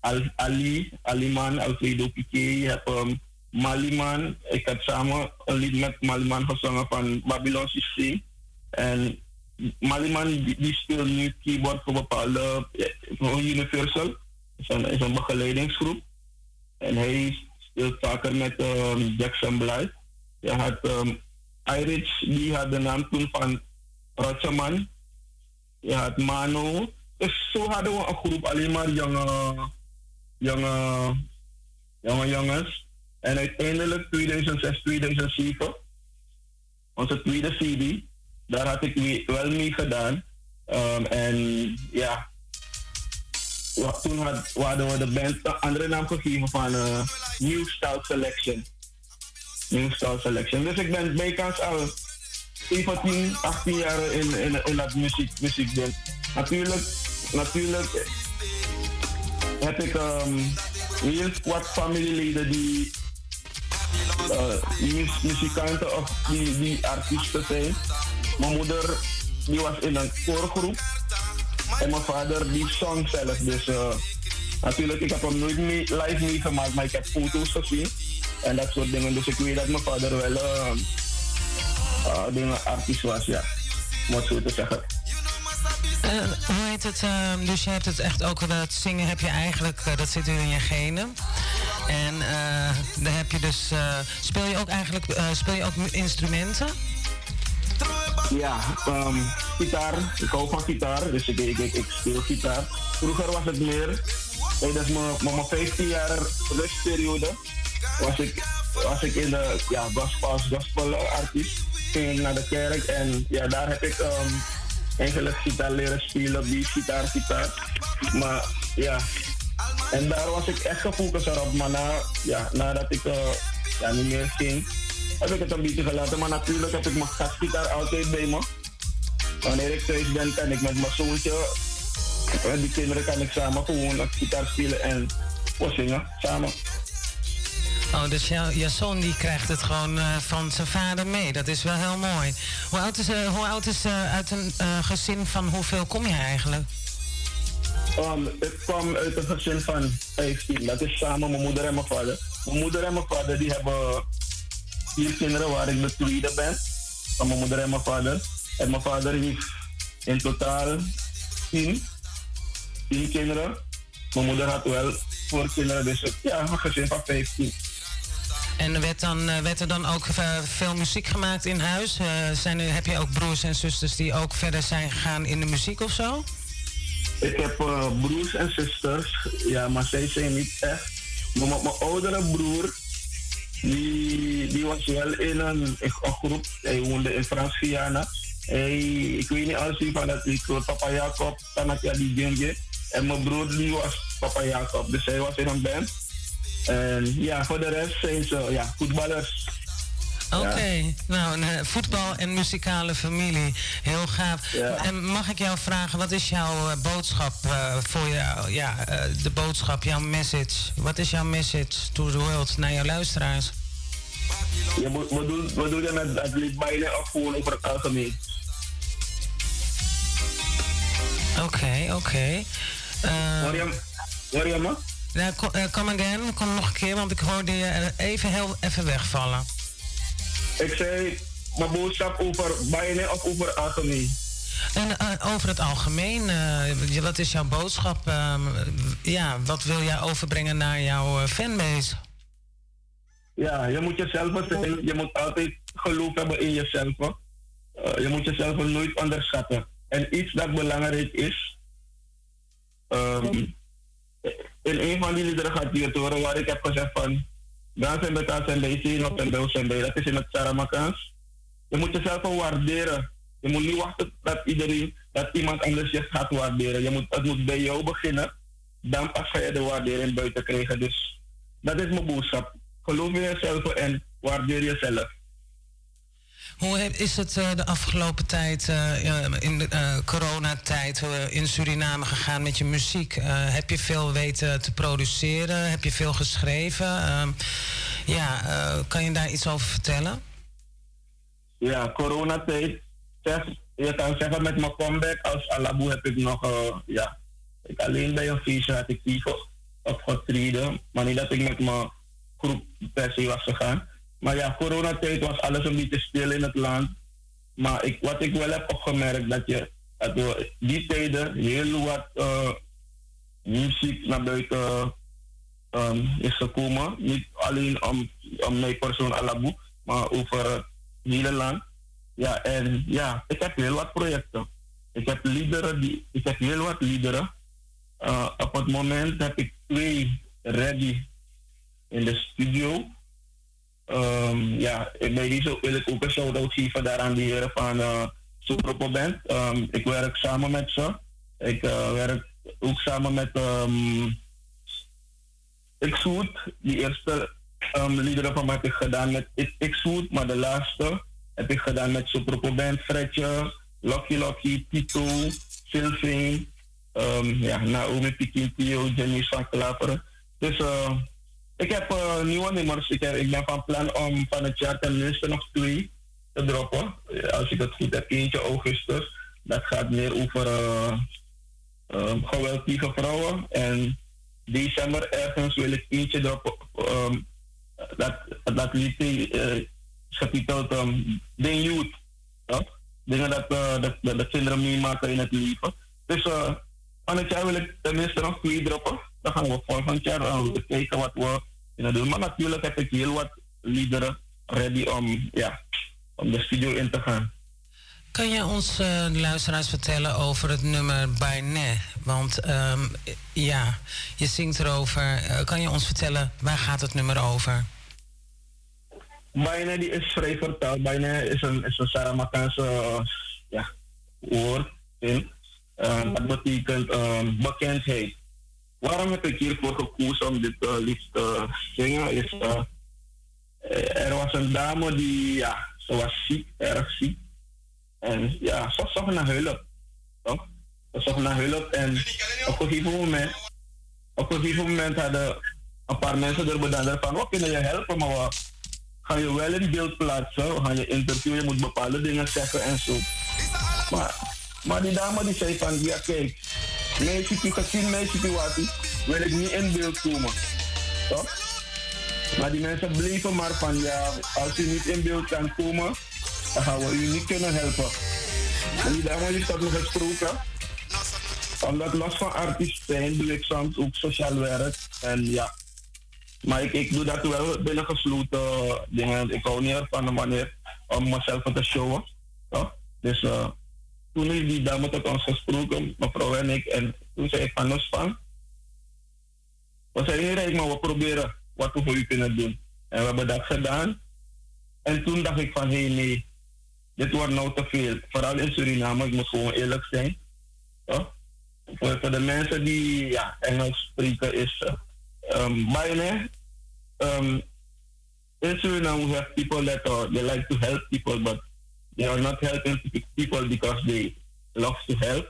S23: Al, Ali, Aliman, Alfredo Piqué. Je hebt um, Maliman. Ik heb samen een lied met Maliman gezongen van Babylon Systeem. En Maliman die, die speelt nu keyboard voor bepaalde ja, voor Universal. is een, is een begeleidingsgroep. En hij speelt vaker met um, Jackson Blythe. Je had um, die had de naam toen van Rotsaman. Je had Mano. Dus zo hadden we een groep alleen maar jonge, jonge, jonge jongens. En uiteindelijk 2006, 2007, onze tweede CD, daar had ik wel mee gedaan. Um, en ja, toen had, hadden we de band een andere naam gegeven van eh, New Style Selection. New Style Selection. Dus ik ben bijkans al 17, 18 jaar in, in, in dat muziek, muziekding. Natuurlijk, natuurlijk heb ik um, heel wat familieleden die mu- muzikanten of die, die artiesten zijn. Mijn moeder die was in een koorgroep en mijn vader die zong zelf. Dus uh, natuurlijk, ik heb hem nooit mee, live meegemaakt, maar ik heb foto's gezien en dat soort dingen. Dus ik weet dat mijn vader wel uh, uh, dingen artiest was, ja. Om het zo te zeggen.
S8: Eh, hoe heet het? ehm, dus je hebt het echt ook, dat zingen heb je eigenlijk, eh, dat zit nu in je genen. En eh daar heb je dus, eh, speel je ook eigenlijk, eh, speel je ook instrumenten?
S23: Ja, um, gitaar. Ik hou van gitaar, dus ik, ik, ik, speel gitaar. Vroeger was het meer, tijdens mijn, mijn mijn 15 jaar rustperiode, was ik, was ik in de ja, gospel, gospel artiest. Ging ik naar de kerk en ja, daar heb ik um, eigenlijk gitaar leren spelen, die gitaar, gitaar. Maar ja, en daar was ik echt gefocust op. Maar na, ja, nadat ik uh, ja, niet meer ging, heb ik het een beetje gelaten. Maar natuurlijk heb ik mijn gastgitaar altijd bij me. Wanneer ik thuis ben, kan ik met mijn zoontje, en die kinderen kan ik samen gewoon gitaar spelen en zingen samen.
S8: Oh, dus jouw, jouw zoon die krijgt het gewoon eh, van zijn vader mee. Dat is wel heel mooi. Hoe oud is, eh, hoe oud is eh, uit een gezin van hoeveel kom je eigenlijk?
S23: Um, ik kwam uit een gezin van 15. Dat is samen mijn moeder en mijn vader. Mijn moeder en mijn vader die hebben vier kinderen waar ik de tweede ben. Van mijn moeder en mijn vader. En mijn vader heeft in totaal tien, tien kinderen. Mijn moeder had wel voor kinderen, dus ja, een gezin van 15.
S8: En werd, dan, eh, werd er dan ook eh, veel muziek gemaakt in huis? Eh, zijn er, heb je ook broers en zusters die ook verder zijn gegaan in de muziek of zo?
S23: Ik heb broers en zusters, ja, maar zij zijn niet echt. Maar mijn oudere broer, die, die was wel in een, een groep. Hij woonde in Frans-Guyana. Ik weet niet alles van dat ik hoor Papa Jacob, Tanakia die. En mijn broer die was Papa Jacob, dus hij was in een band. En ja, voor de rest zijn ze ja, voetballers.
S8: Oké, nou, een eh, voetbal- en muzikale familie. Heel gaaf. En mag ik jou vragen, wat is jouw eh, boodschap eh, voor jou? Ja, de boodschap, jouw message. Wat is jouw message to the world naar jouw luisteraars?
S23: Je moet, wat doe, wat doe je met dat lied bijna of gewoon over het algemeen?
S8: Oké, oké.
S23: Je me?
S8: Ja, kom, come again, kom nog een keer, want ik hoorde je even heel even wegvallen.
S23: Ik zei mijn boodschap over bijna of over het algemeen.
S8: En eh, over het algemeen, eh, wat is jouw boodschap? Ehm, ja, wat wil jij overbrengen naar jouw eh, fanbase?
S23: Ja, je moet jezelf zijn. Je moet altijd geloof hebben in jezelf. Je moet jezelf nooit onderschatten. En iets dat belangrijk is. Um, in een van die liederen gaat je het horen waar ik heb gezegd van. Dans en betaal zijn bij. Dat is in het Saramakaans. Je moet jezelf waarderen. Je moet niet wachten dat iedereen, dat iemand anders je gaat waarderen. Je moet, het moet bij jou beginnen. Dan pas ga je de waardering buiten krijgen. Dus dat is mijn boodschap. Geloof in jezelf en waardeer jezelf.
S8: Hoe is het eh, de afgelopen tijd, eh, in de eh, coronatijd, in Suriname gegaan met je muziek? Heb je veel weten te produceren? Heb je veel geschreven? Ehm, ja, kan je daar iets over vertellen?
S23: Ja, coronatijd. Je kan zeggen met mijn comeback als Alabu heb ik nog, ja, ik alleen bij een feestje had ik Pivo. opgetreden. Maar niet dat ik met mijn groep per was gegaan. Maar ja, coronatijd was alles een beetje stil in het land. Maar ik, wat ik wel heb opgemerkt, dat je we die tijden heel wat eh, muziek naar buiten um, is gekomen. Niet alleen om, om mijn persoon Alabu, maar over het hele land. Ja, en ja, ik heb heel wat projecten. Ik heb liederen, die, ik heb heel wat liederen. Uh, op het moment heb ik twee ready in de studio. Um, ja, bij deze wil ik ook een shout-out geven daaraan die heren van uh, Superpo Band. Um, ik werk samen met ze. Ik uh, werk ook samen met um, Ik Zoet. Die eerste um, liederen van mij heb ik gedaan met Zoet, maar de laatste heb ik gedaan met Superpo Band, Fredje, Lucky Lucky, Tito, Sylvain, um, ja, Naomi Pikintio, Jenny van Klaveren. Dus uh, ik heb uh, nieuwe nummers. Ik, heb, ik ben van plan om van het jaar tenminste nog twee te droppen. Als ik het goed heb, eentje augustus. Dat gaat meer over uh, um, geweld tegen vrouwen. En december ergens wil ik eentje droppen. Um, dat, dat lied uh, getiteld um, Youth. Ja? Dingen dat, uh, dat, dat de kinderen meemaken in het leven. Dus van het jaar wil ik tenminste nog twee droppen. Dan gaan we volgend jaar uh, kijken wat we kunnen doen. Maar natuurlijk heb ik heel wat liederen ready om, ja, om de studio in te gaan.
S8: Kan je ons uh, luisteraars vertellen over het nummer Bainé? Want um, ja, je zingt erover. Uh, kan je ons vertellen, waar gaat het nummer over?
S23: Bainé die is vrij vertaald. Bainé is een, is een Saramakaanse uh, ja, woord. In. Uh, dat betekent um, bekendheid. Waarom heb ik hiervoor gekozen om dit uh, lied te zingen? Is, uh, er was een dame die, ja, ze was ziek, erg ziek. En ja, ze zocht naar hulp. Toch? Ze zocht naar hulp en op een gegeven moment, op een gegeven moment hadden een paar mensen er bedacht van, we kunnen je helpen, maar gaan je wel in beeld plaatsen, we je interviewen, je moet bepaalde dingen zeggen en zo. Maar, maar die dame die zei van, ja kijk, mijn gezien mijn situatie, wil ik niet in beeld komen. Toch? Maar die mensen bleven maar van, ja, als je niet in beeld kan komen, dan gaan we u niet kunnen helpen. En die dame dat nog gesproken. Omdat los van artiest zijn doe ik soms ook sociaal werk. En ja, maar ik, ik doe dat wel binnen gesloten dingen. Ik hou niet ervan de manier om mezelf te showen. Toch? Dus uh, toen heeft die dame tot ons gesproken, mevrouw en ik. En toen zei ik van los van. We zijn niet rijk, maar we proberen wat we voor u kunnen doen. En we hebben dat gedaan. En toen dacht ik van, hé hey, nee, dit wordt nou te veel. Vooral in Suriname, ik moet gewoon eerlijk zijn. Toch? Voor, de mensen die ja, Engels spreken is uh, um, in Suriname we have people that they like to help people, but they are not helping people because they love to help,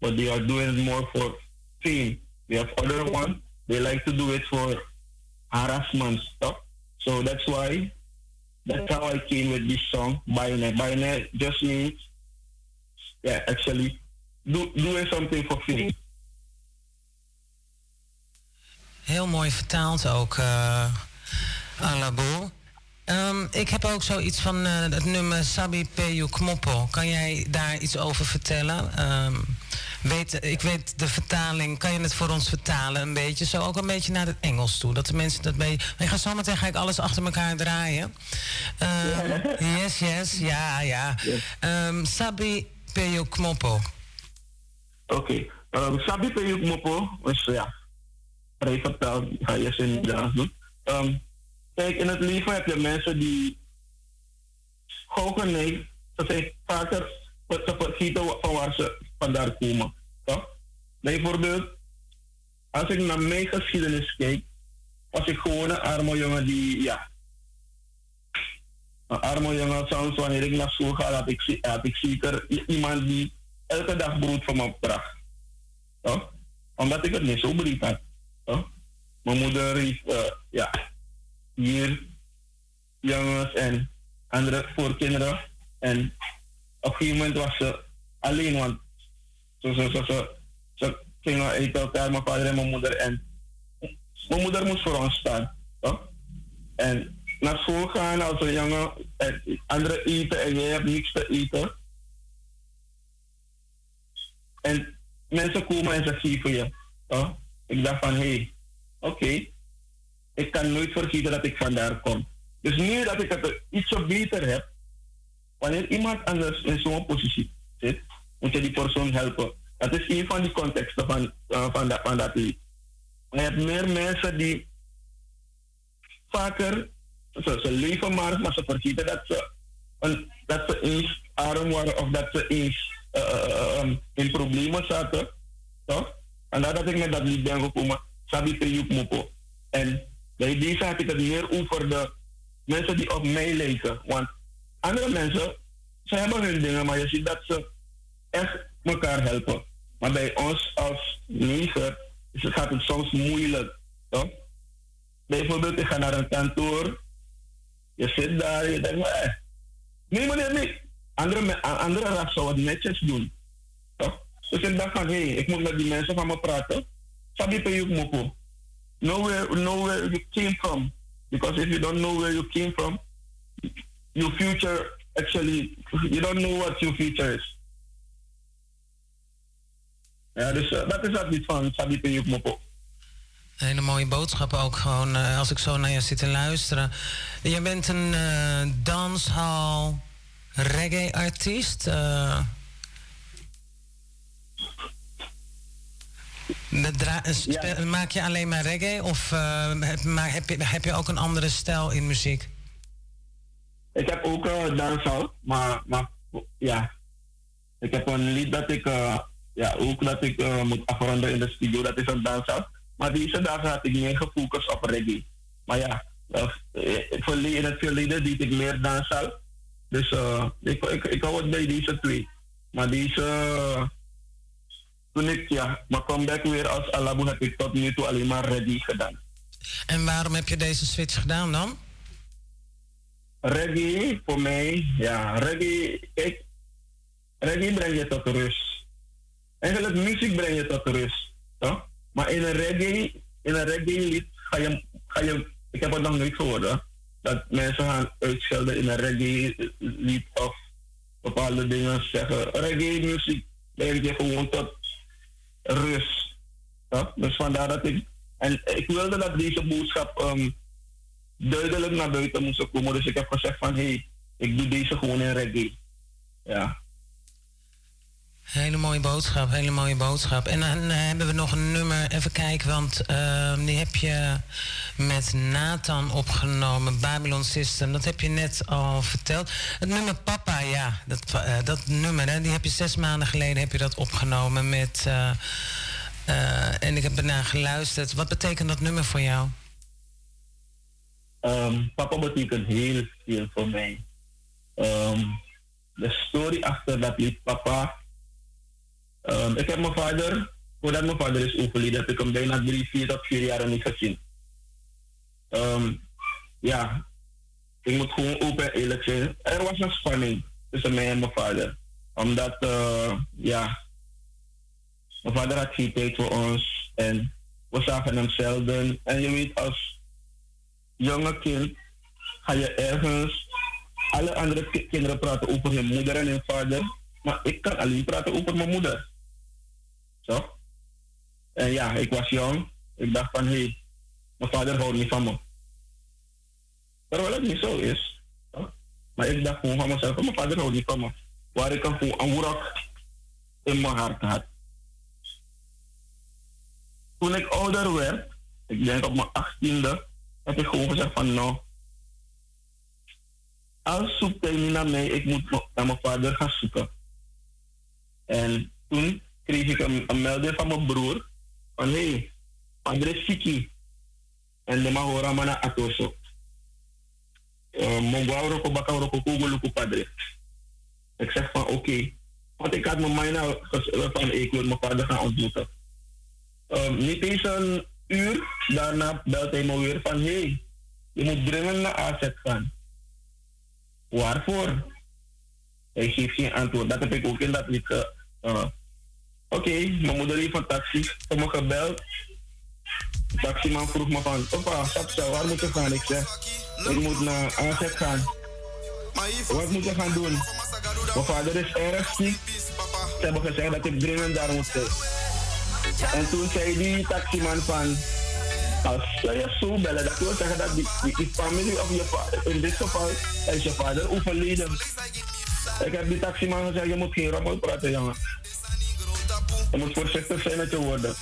S23: but they are doing more for fame. We have other ones, they like to do it for harassment stuff. So that's why that's how I came with this song, Bayonet. Bayonet just means, yeah, actually, do, doing something for free.
S8: Heel mooi vertaald ook, uh, Alabo. Um, ik heb ook zoiets van uh, het nummer Sabi Peyu Kmopo. Kan jij daar iets over vertellen? Um, weet, ik weet de vertaling. Kan je het voor ons vertalen een beetje? Zo ook een beetje naar het Engels toe. Dat de mensen dat mee. Ik ga zo meteen ga ik alles achter elkaar draaien. Um, yes, yes, ja, ja. Sabi Peyo Kmopo.
S23: Oké. Okay. Sabi Peyo Kmopo was ja. Vrij vertaald. Ga je niet doen. Kijk, in het leven heb je mensen die. Gewoon geneigd. Ze zijn vaker te vergeten van waar ze vandaan komen. Toch? Bijvoorbeeld, als ik naar mijn geschiedenis kijk, was ik gewoon een arme jongen die, ja. Een arme jongen, soms wanneer ik naar school ga, had ik, ik zeker iemand die elke dag brood van me bracht. Toch? Omdat ik het niet zo breed had. Toch? Mijn moeder heeft, uh, ja, hier jongens en andere voorkinderen. En op een gegeven moment was ze alleen, want zo, zo, zo, zo, zo gingen uit elkaar, mijn vader en mijn moeder. En mijn moeder moest voor ons staan. Toch? En naar school gaan als een jongen, en anderen eten en jij hebt niks te eten. En mensen komen en ze geven je. Toch? Ik dacht van, hé, hey, oké, ik kan nooit vergeten dat ik vandaar kom. Dus nu dat ik het iets beter heb, wanneer iemand anders in zo'n positie zit, moet je die persoon helpen. Dat is een van die contexten van, uh, van, dat, van dat. Maar je hebt meer mensen die vaker, ze, leven maar, maar ze vergeten dat ze, dat ze eens arm waren of dat ze eens uh, in problemen zaten. Toch? En nadat ik met dat lied ben gekomen, Sabi Peyuk Mopo. En bij deze had ik het meer over de mensen die op mij lijken. Want andere mensen, ze hebben hun dingen, maar je ziet dat ze echt elkaar helpen. Maar bij ons als leger gaat het soms moeilijk. Toch? Bijvoorbeeld, ik ga naar een kantoor, je zit daar, je denkt, eh, nee meneer, nee. Andere, andere raad zou het netjes doen. Toch? Dus ik dacht van, hé, hey, ik moet met die mensen van me praten. Sabi pe yuk moko. Know where, know where you came from. Because if you don't know where you came from, your future actually, you don't know what your future is. Ja, dus uh, dat is dat niet van Sabi moko.
S8: Hele mooie boodschap ook gewoon uh, als ik zo naar je zit te luisteren. Je bent een uh, danshal reggae-artiest. Ja. Maak je alleen maar reggae of heb, maar heb, je, heb je ook een andere stijl in muziek?
S23: Ik heb ook uh, danshal, maar, maar ja. Ik heb een lied dat ik, ja, ook dat ik moet afronden in de studio, dat is een danshal. Maar deze dagen had ik meer gefocust op reggae. Maar ja, in het verleden deed ik meer dansal. Dus ik, ik, ik hou het bij deze twee. Maar deze, toen ik ja, mijn comeback weer als Alabu heb ik tot nu toe alleen maar reggae gedaan.
S8: En waarom heb je deze switch gedaan dan?
S23: Reggae, voor mij, ja, reggae, kijk, reggae brengt je tot rust. Eigenlijk muziek brengt je tot rust. Toch? Maar in een reggae, in een reggae lied ga je, ga je, ik heb het nog nooit gehoord, dat mensen gaan uitschelden in een reggae lied of bepaalde dingen zeggen. Reggae muziek brengt je gewoon tot rust. Ja? Dus vandaar dat ik, en ik wilde dat deze boodschap um, duidelijk naar buiten moest komen. Dus ik heb gezegd van, hé, hey, ik doe deze gewoon in reggae. Ja.
S8: Hele mooie boodschap, hele mooie boodschap. En dan uh, hebben we nog een nummer, even kijken, want uh, die heb je met Nathan opgenomen, Babylon System. Dat heb je net al verteld. Het nummer Papa, ja, dat, uh, dat nummer, hè, die heb je zes maanden geleden heb je dat opgenomen met... en ik heb ernaar geluisterd. Wat betekent dat nummer voor jou?
S23: Um, papa betekent heel veel voor mij. Um, de story achter dat lied Papa Um, ik heb mijn vader, voordat mijn vader is overleden, heb ik hem bijna drie, vier tot vier jaar niet gezien. Um, ja, ik moet gewoon open en eerlijk zijn. Er was een spanning tussen mij en mijn vader. Omdat, uh, ja, mijn vader had geen tijd voor ons en we zagen hem zelden. En je weet, als jonge kind ga je ergens, alle andere kinderen praten over hun moeder en hun vader. Maar ik kan alleen praten over mijn moeder. Zo. En ja, ik was jong. Ik dacht van, hé, hey, mijn vader houdt niet van me. Terwijl het niet zo is. Maar ik dacht gewoon van mezelf, mijn vader houdt niet van me. Waar ik een, een in mijn hart had. Toen ik ouder werd, ik denk op mijn achttiende, heb ik gewoon gezegd van, nou, als zoekt hij niet naar mij, ik moet naar mijn vader gaan zoeken. En toen kreeg ik een, melding van mijn broer. Van hé, hey, André Siki. En de mahora mana atoso. Uh, Mongwa roko baka roko luku padre. Ik zeg van oké. Okay. Want ik had mijn mind nou van ik wil mijn vader gaan ontmoeten. Um, niet eens een uur daarna belt hij me weer van hé, hey, je moet dringend naar AZ gaan. Waarvoor? Hij geeft geen antwoord. Dat heb ik ook in dat lied uh, Oké, okay, mijn moeder heeft een taxi voor me gebeld. De taximan vroeg me van, papa, waar moet je gaan? Ik zeg, ik moet naar aanzet gaan. Wat moet je gaan doen? Mijn vader is erg ziek. Ze hebben gezegd dat ik dringend daar moet zijn. En toen zei die taximan van, als je zo bellen, dat wil zeggen dat die, die, die familie of je vader, in dit geval is je vader overleden. Ik heb die taximan gezegd, je moet geen rommel praten, jongen. Je moet voorzichtig zijn met je woorden.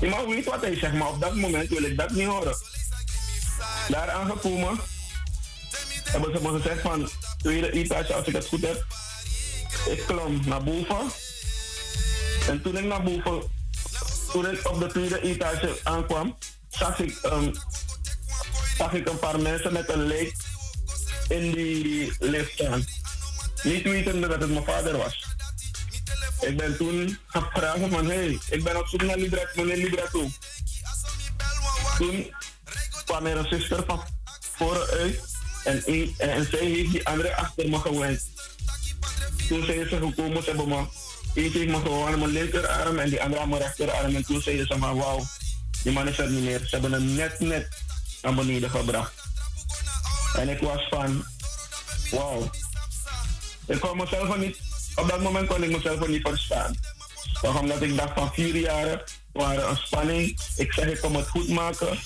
S23: Je mag weten wat hij zegt, maar op dat moment wil ik dat niet horen. Daar aangekomen hebben ze me gezegd van tweede etage als ik het goed heb. Ik klom naar boven. En toen ik naar boven, toen ik op de tweede etage aankwam, zag ik, zag ik een paar mensen met een leek in die lift staan. Niet wetende dat het mijn vader was. Ik ben toen vragen van, hey, ik ben op zoek naar Libra, meneer Liberato. Toen kwam er een zuster van voren uit en, en zij heeft die andere achter me gewend. Toen zijn ze gekomen, ze hebben me, eentje heeft me gewoon aan mijn linkerarm en die andere aan mijn rechterarm. En toen zeiden ze maar, wauw, die man is er niet meer. Ze hebben hem net, net naar beneden gebracht. En ik was van, wauw. Ik kon mezelf niet, op dat moment kon ik mezelf niet verstaan. Toch omdat ik dacht van vier jaren waren een spanning. Ik zeg ik kom het goed maken.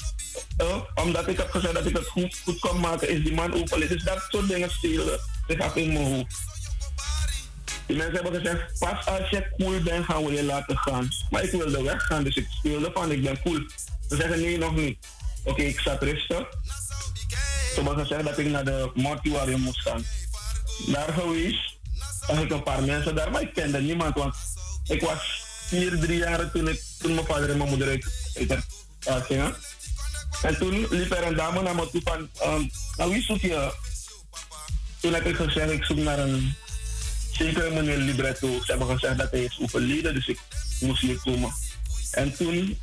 S23: Uh, omdat ik heb gezegd dat ik het goed, goed kon maken, is die man overleden. Dus dat soort dingen spelen zich af in mijn hoofd. Die mensen hebben gezegd, pas als je cool bent, gaan we je laten gaan. Maar ik wilde weggaan, dus ik speelde van, ik ben cool. Ze zeggen nee, nog niet. Oké, ik zat rustig. Ze hebben gezegd dat ik naar de mortuarium moest gaan. Daar geweest, zag ik een paar mensen daar, maar ik kende niemand, want ik was vier, drie jaar toen, ik, toen mijn vader en mijn moeder uit, uit het uh, gingen. En toen liep er een dame naar me toe van, um, nou wie zoek je? Toen heb ik gezegd, ik zoek naar een zekere meneer Libretto. Ze hebben gezegd dat hij is overleden, dus ik moest hier komen. En toen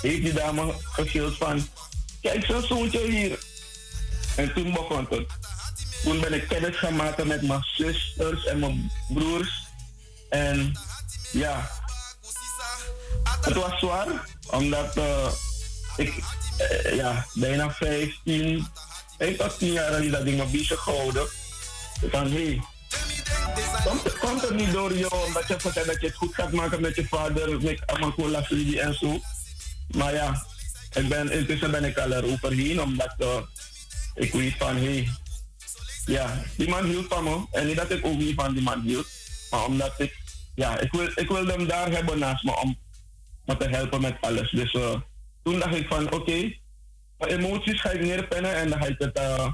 S23: heeft die dame gegild van, kijk zo'n zoontje hier. En toen begon het. Toen ben ik kennis maken met mijn zusters en mijn broers. En ja, het was zwaar, omdat uh, ik uh, ja, bijna 15, 1 tot 10 jaar niet dat ik me bezig gehouden. Van hé, hey, komt, komt het niet door jou omdat je gezegd dat je het goed gaat maken met je vader, met Amakola Fridi en zo. Maar ja, ik ben, intussen ben ik al eroverheen omdat uh, ik weet van hey, ja, die man hield van me. En niet dat ik ook niet van die man hield, maar omdat ik, ja, ik wil, ik wil hem daar hebben naast me om me te helpen met alles. Dus uh, toen dacht ik van oké, okay, emoties ga ik neerpennen en dan ga ik het uh,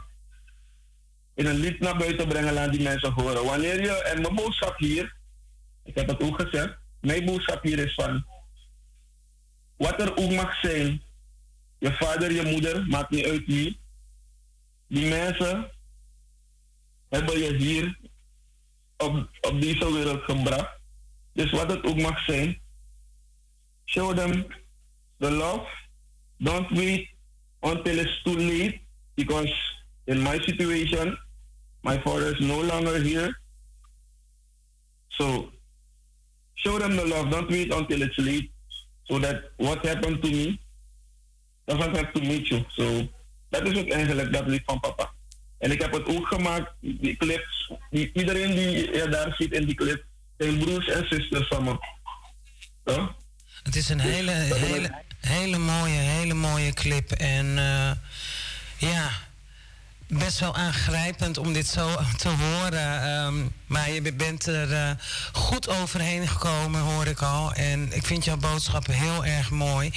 S23: in een lied naar buiten brengen, laat die mensen horen. Wanneer je, en mijn boodschap hier, ik heb het ook gezegd, mijn boodschap hier is van, wat er ook mag zijn, je vader, je moeder, maakt niet uit wie, die mensen hebben je hier op, op deze wereld gebracht. Dus wat het ook mag zijn, show them the love. Don't wait until it's too late because in my situation, my father is no longer here. So show them the love. Don't wait until it's late so that what happened to me doesn't have to meet you. So dat is ook eigenlijk dat lied van papa. En ik heb het ook gemaakt, die clips, die, iedereen die je daar ziet in die clip, zijn broers en zusters van me. Ja?
S8: Het is een hele, hele, hele mooie, hele mooie clip. En uh, ja, best wel aangrijpend om dit zo te horen. Um, maar je bent er uh, goed overheen gekomen, hoor ik al. En ik vind jouw boodschappen heel erg mooi.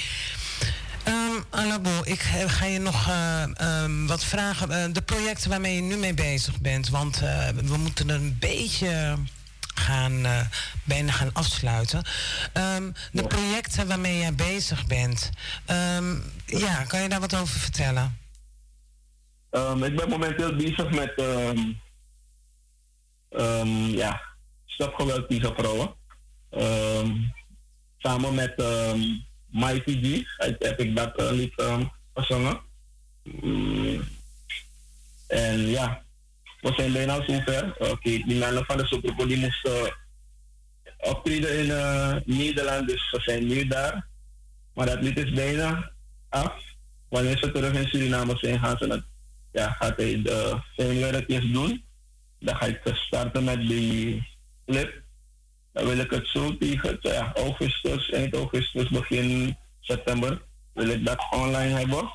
S8: Um, Alabo, ik ga je nog uh, um, wat vragen. Uh, de projecten waarmee je nu mee bezig bent. Want uh, we moeten een beetje gaan, bijna gaan afsluiten. Um, de projecten waarmee jij bezig bent. ja, kan je daar wat over vertellen?
S23: ik ben momenteel bezig met ja, stopgeweld tegen vrouwen. samen met Mighty G heb ik dat uh, lied um, gezongen. Mm. En ja, we zijn bijna zover. Oké, die mannen van de Superbowl die moesten optreden in uh, Nederland, dus ze zijn nu daar. Maar dat lied is bijna af. Wanneer ze terug in Suriname zijn, gaan ze het, ja, gaat hij de fijnwerkjes doen. Dan ga ik starten met die clip. Dan wil ik het zo tegen ja, augustus, eind augustus, begin september, wil ik dat online hebben.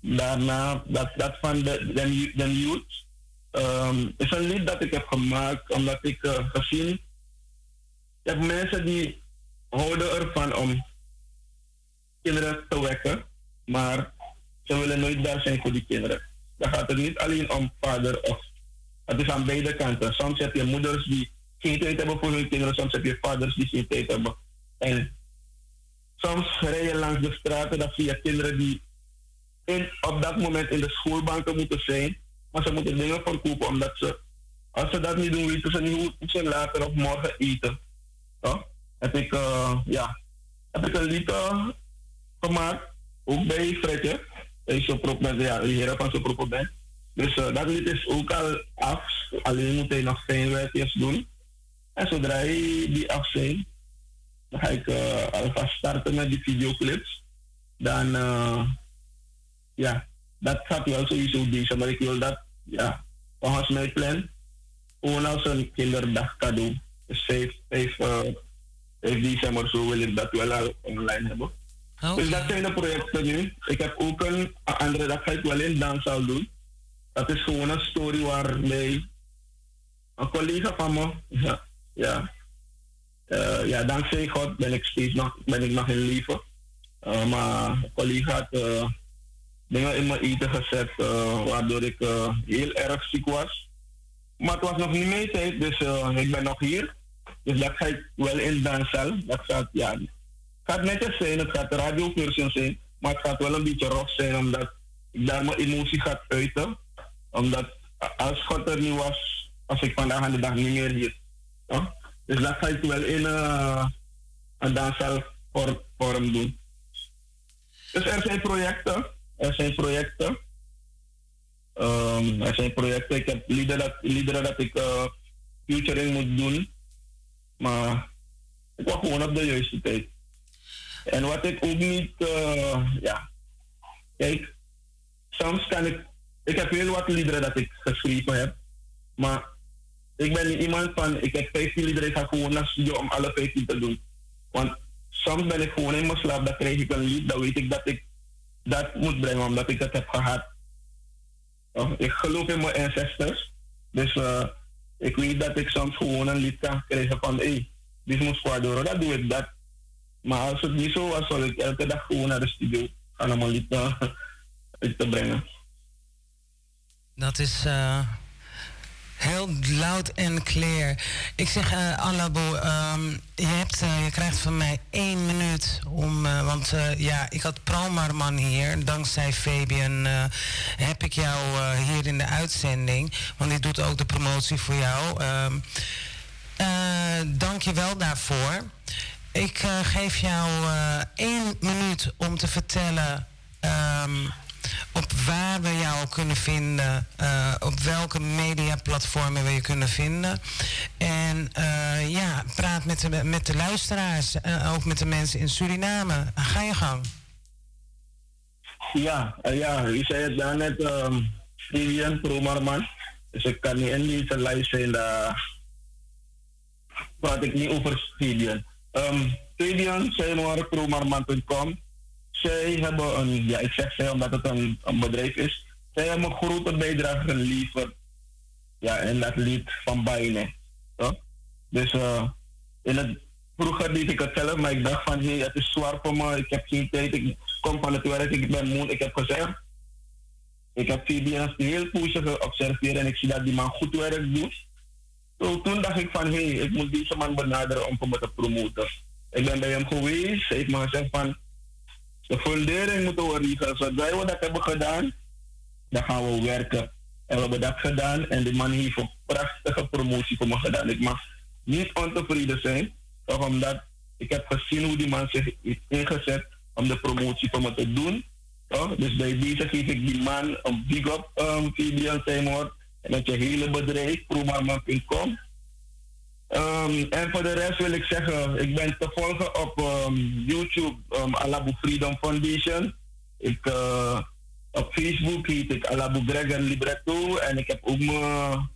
S23: Daarna, dat, dat van de, de, de youth, um, is een lied dat ik heb gemaakt omdat ik uh, gezien, je hebt mensen die houden ervan om kinderen te wekken, maar ze willen nooit daar zijn voor die kinderen. Dan gaat het niet alleen om vader of het is aan beide kanten. Soms heb je moeders die geen tijd hebben voor hun kinderen, soms heb je vaders die geen tijd hebben. En soms rij je langs de straten, zie je kinderen die in, op dat moment in de schoolbanken moeten zijn, maar ze moeten dingen verkopen omdat ze, als ze dat niet doen, weten ze niet hoe ze later of morgen eten. Ja? Heb ik, uh, ja, heb ik een lied uh, gemaakt, ook bij Fredje, bij Soprop, ja, de heren van Soprop. Dus uh, dat lied is ook al af, alleen moet hij nog fijnwerkjes doen. En zodra die af zijn, dan ga ik uh, alvast starten met die videoclips. Dan, uh, ja, dat gaat wel sowieso deze, maar ik wil dat, ja, volgens mijn plan, gewoon als een kinderdag cadeau. Dus 5, 5, uh, 5 december zo wil ik dat wel al online hebben. Okay. Dus dat zijn de projecten nu. Ik heb ook een andere, dat ga ik wel in danszaal doen. Dat is gewoon een story waarbij een collega van me, ja, ja, uh, ja dankzij God ben ik steeds nog, ben ik nog in leven. Uh, maar een collega had uh, dingen in mijn eten gezet waardoor ik heel erg ziek was. Maar het was nog niet mijn tijd, dus ik ben nog hier. Dus dat ga ik wel in dansen. Dat gaat, ja, het gaat netjes zijn, het gaat radiocursus zijn, maar het gaat wel een beetje rough zijn omdat ik daar mijn emotie ga uiten. Omdat als God er niet was, was ik vandaag aan de dag niet meer hier. Ja? Dus dat ga ik wel in uh, een danszaal vorm, vorm doen. Dus er zijn projecten. Er zijn projecten. Um, er zijn projecten. Ik heb liederen dat, liederen dat ik uh, featuring moet doen. Maar ik wacht gewoon op de juiste tijd. En wat ik ook niet, uh, ja, kijk, soms kan ik, ik heb heel wat liederen dat ik geschreven heb, maar ik ben iemand van, ik heb 15 liederen, ik ga gewoon naar studio om alle 15 te doen. Want soms ben ik gewoon in mijn slaap, dan krijg ik een lied, dan weet ik dat ik dat moet brengen, omdat ik dat heb gehad. Uh, ik geloof in mijn ancestors, dus uh, ik weet dat ik soms gewoon een lied kan krijgen van, hé, hey, dit moet door, dat doe ik dat. Maar als het niet zo was, zal ik elke dag gewoon naar de studio gaan om een lied uh, te brengen.
S8: Dat is uh, heel luid en clear. Ik zeg, uh, je, hebt, uh, je krijgt van mij één minuut om. want ja, ik had Promarman hier. Dankzij Fabian heb ik jou hier in de uitzending. Want die doet ook de promotie voor jou. Um, dank je wel daarvoor. Ik geef jou één minuut om te vertellen. Um, op waar we jou kunnen vinden, uh, op welke mediaplatformen we je kunnen vinden. En uh, ja, praat met de, met de luisteraars, uh, ook met de mensen in Suriname. Ga je gang.
S23: Ja, ja, u zei het daarnet, um, Vivian Promarman. Dus ik kan niet in deze live zijn, daar praat ik niet over Vivian. Um, Vivian, zei maar, promarman.com zij hebben een, ja, ik zeg zij omdat het een, bedrijf is, zij hebben een grote bijdrage geleverd ja, in dat lied van. Ja? Dus uh, in het, vroeger deed ik het zelf, maar ik dacht van hey, het is zwaar voor me, ik heb geen tijd, ik kom van het werk, ik ben moe. Ik heb gezegd, ik heb VBS heel poesje geobserveerd en ik zie dat die man goed werk doet. Toen dacht ik van hé, ik moet deze man benaderen om me te promoten. Ik ben bij hem geweest, hij heeft me gezegd van de fundering moeten we regelen. Zodra we dat hebben gedaan, dan gaan we werken. En we hebben dat gedaan en die man heeft een prachtige promotie voor me gedaan. Ik mag niet ontevreden zijn, toch omdat ik heb gezien hoe die man zich heeft ingezet om de promotie voor me te doen. Toch? Dus bij deze geef ik die man een big up, um, Fabian Seymour, en met je hele bedrijf, promarman.com. Ehm, en voor de rest wil ik zeggen, ik ben te volgen op ehm, YouTube, um, Alabu Freedom Foundation. Ik, eh, op Facebook heet ik Alabu Gregor Libretto en ik heb ook mijn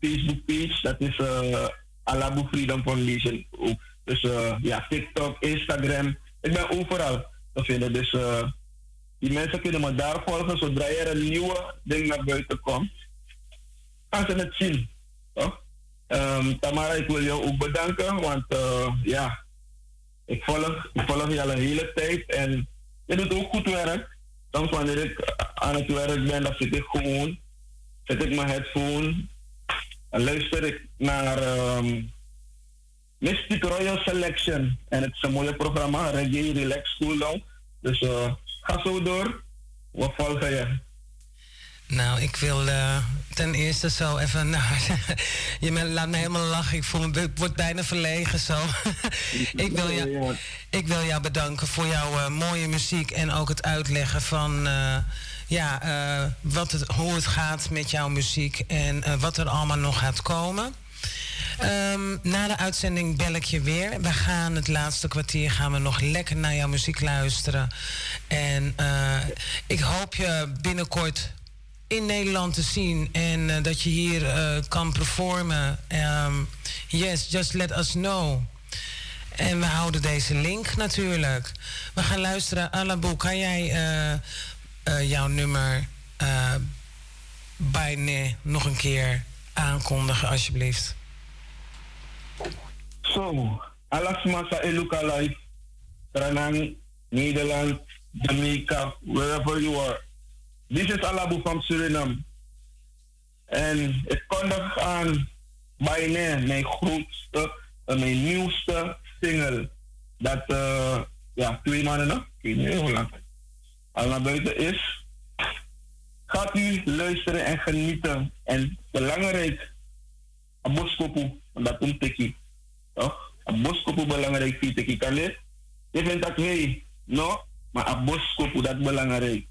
S23: Facebook page, dat is uh, Alabu Freedom Foundation. Dus eh, ja, TikTok, Instagram, ik ben overal te vinden. Dus die mensen kunnen me daar volgen zodra er een nieuwe ding naar buiten komt. Gaan ze het zien. Um, Tamara, ik wil jou ook bedanken, want uh, ja, ik volg, ik volg je al een hele tijd en je doet ook goed werk. Soms wanneer ik aan het werk ben, dan zit ik gewoon, zet ik mijn headphone en luister ik naar um, Mystic Royal Selection. En het is een mooi programma, Reggae Relax Down. Dus uh, ga zo door, we volgen je.
S8: Nou, ik wil uh, ten eerste zo even. Nou, je laat me helemaal lachen. Ik, voel me, ik word bijna verlegen zo. ik, wil jou, ik wil jou bedanken voor jouw uh, mooie muziek en ook het uitleggen van. Uh, ja, wat het, hoe het gaat met jouw muziek en wat er allemaal nog gaat komen. Um, na de uitzending bel ik je weer. We gaan het laatste kwartier gaan we nog lekker naar jouw muziek luisteren. En ik hoop je binnenkort in Nederland te zien en uh, dat je hier uh, kan performen. Um, yes, just let us know. En we houden deze link natuurlijk. We gaan luisteren. Alabou, kan jij uh, jouw nummer bijna nog een keer aankondigen, alsjeblieft?
S23: Zo, so, Alas Massa Eluka Live, Tranang, Nederland, Jamaica, wherever you are. Dit is Alabu van Suriname. En ik kondig aan bijna mijn grootste, uh, mijn nieuwste single. Dat uh, ja, twee maanden nog, ik weet hoe lang, al naar buiten is. Gaat u luisteren en genieten. En belangrijk, aboskopu, dat komt teki. Toch? Aboskopu belangrijk, teki kan Je vindt dat, no, maar aboskopu dat belangrijk.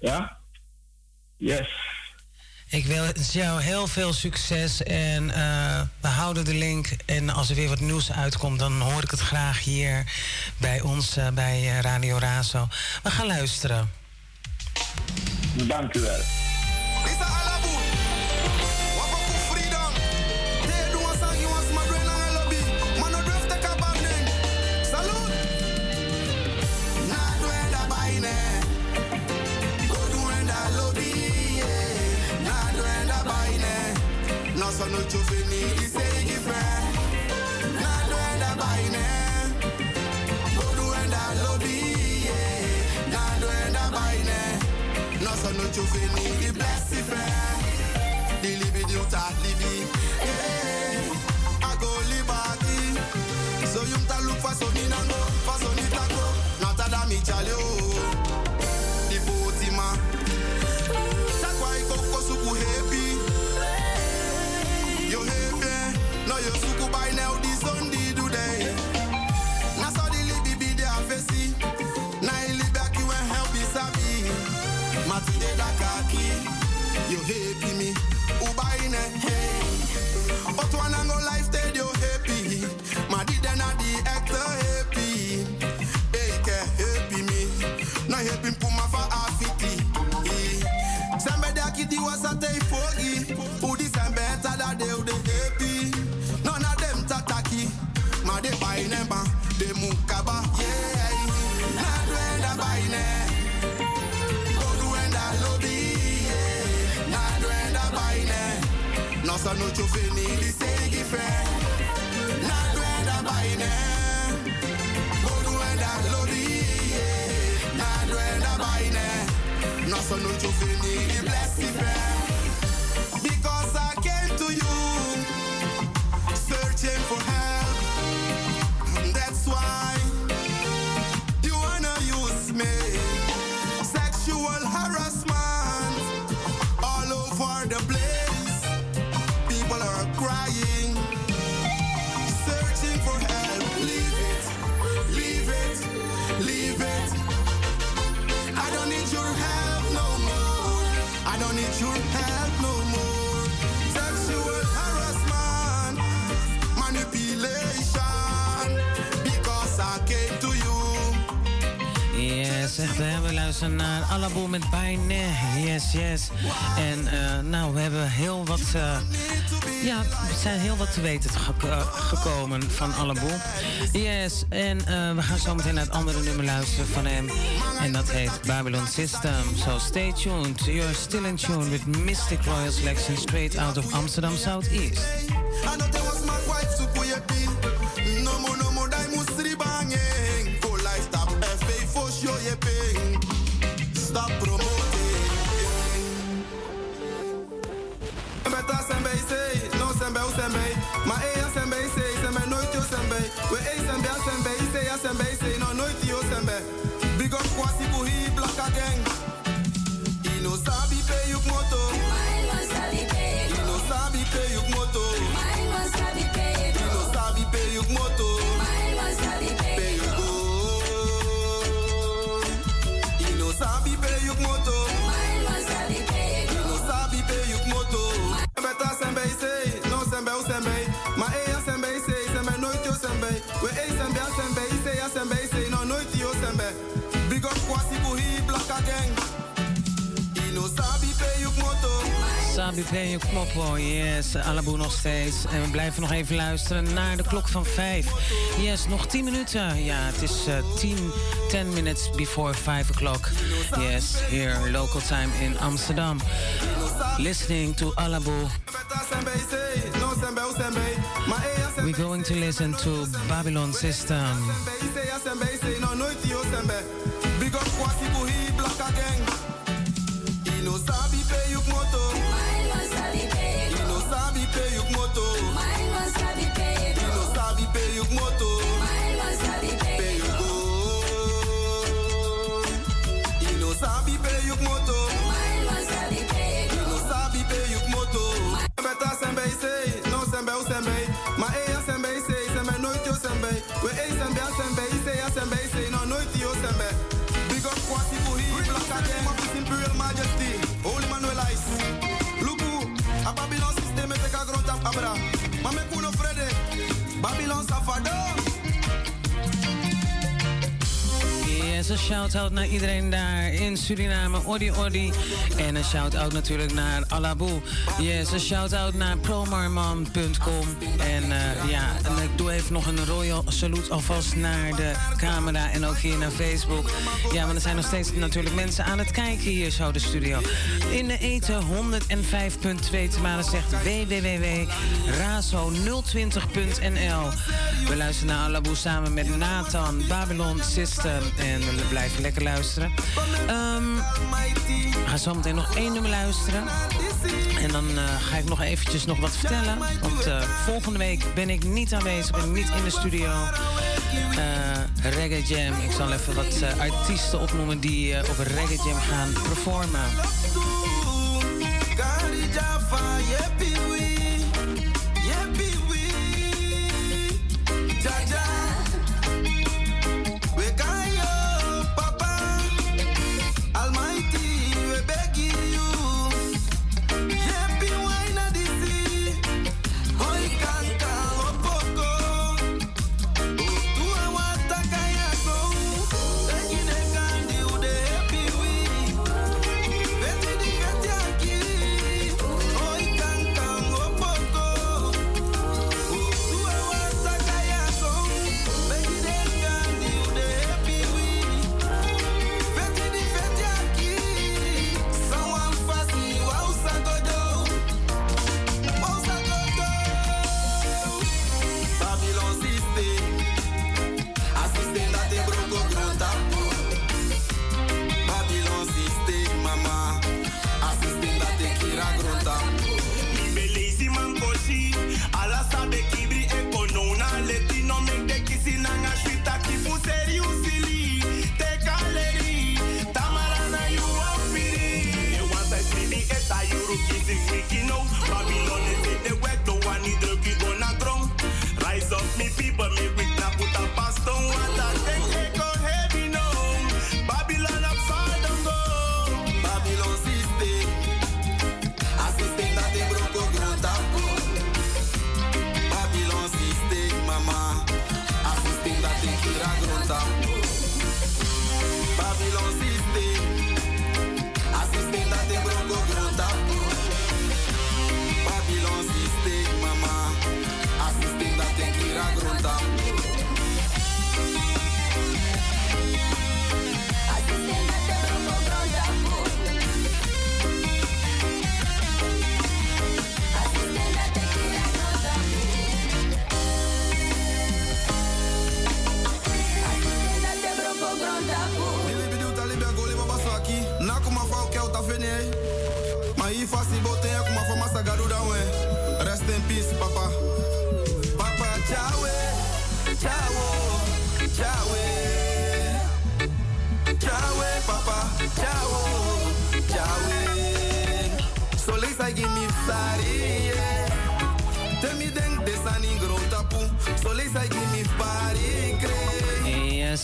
S23: Ja? Yes.
S8: Ik wil jou heel veel succes en uh, we houden de link. En als er weer wat nieuws uitkomt, dan hoor ik het graag hier bij ons, uh, bij uh, Radio Razo. We gaan luisteren.
S23: Dank u wel.
S22: Sono giovani di blessi fe di libi di uta libi You No sa no chufeni di segi fe. Na duenda baine. Oduenda lobby. Yeah. Na duenda baine. No sa no chufeni di blessy fe. Because I came to you
S8: luisteren naar Alabo met Bijne. Yes, yes. En uh, nou, we hebben heel wat... Uh, ja, we zijn heel wat te weten uh, gekomen van Alabo. Yes, en we gaan zo meteen naar het andere nummer luisteren van hem. En dat heet Babylon System. So stay tuned. You're still in tune with Mystic Royal Selection straight out of Amsterdam Southeast.
S22: Sembe o sembe. Ma e ya sembe say, sembe nooit yo sembe. We e sembe a sembe, i say ya sembe Ino sabi pay moto. Sabi
S8: yes, Alaboe nog steeds. En we blijven nog even luisteren naar de klok van 5. Yes, nog 10 minuten. Ja, het is uh, 10, 10 minutes before 5 o'clock. Yes, here, local time in Amsterdam. Listening to Alaboe. We're going to listen to Babylon System.
S22: Again.
S8: Een shout-out naar iedereen daar in Suriname, Odi Odi. En een shout-out natuurlijk naar Alaboe. Yes, een shout-out naar promarman.com. En uh, ja, en ik doe even nog een royal salute alvast naar de camera en ook hier naar Facebook. Ja, want er zijn nog steeds natuurlijk mensen aan het kijken hier zo de studio. In de eten 105.2 te zegt www.razo020.nl. We luisteren naar Alaboe samen met Nathan, Babylon System en we blijven lekker luisteren. Um, we gaan zo meteen nog één nummer luisteren. En dan uh, ga ik nog eventjes nog wat vertellen. Want uh, volgende week ben ik niet aanwezig, ben niet in de studio. Uh, Reggae Jam. Ik zal even wat artiesten opnoemen die op Reggae Jam gaan performen.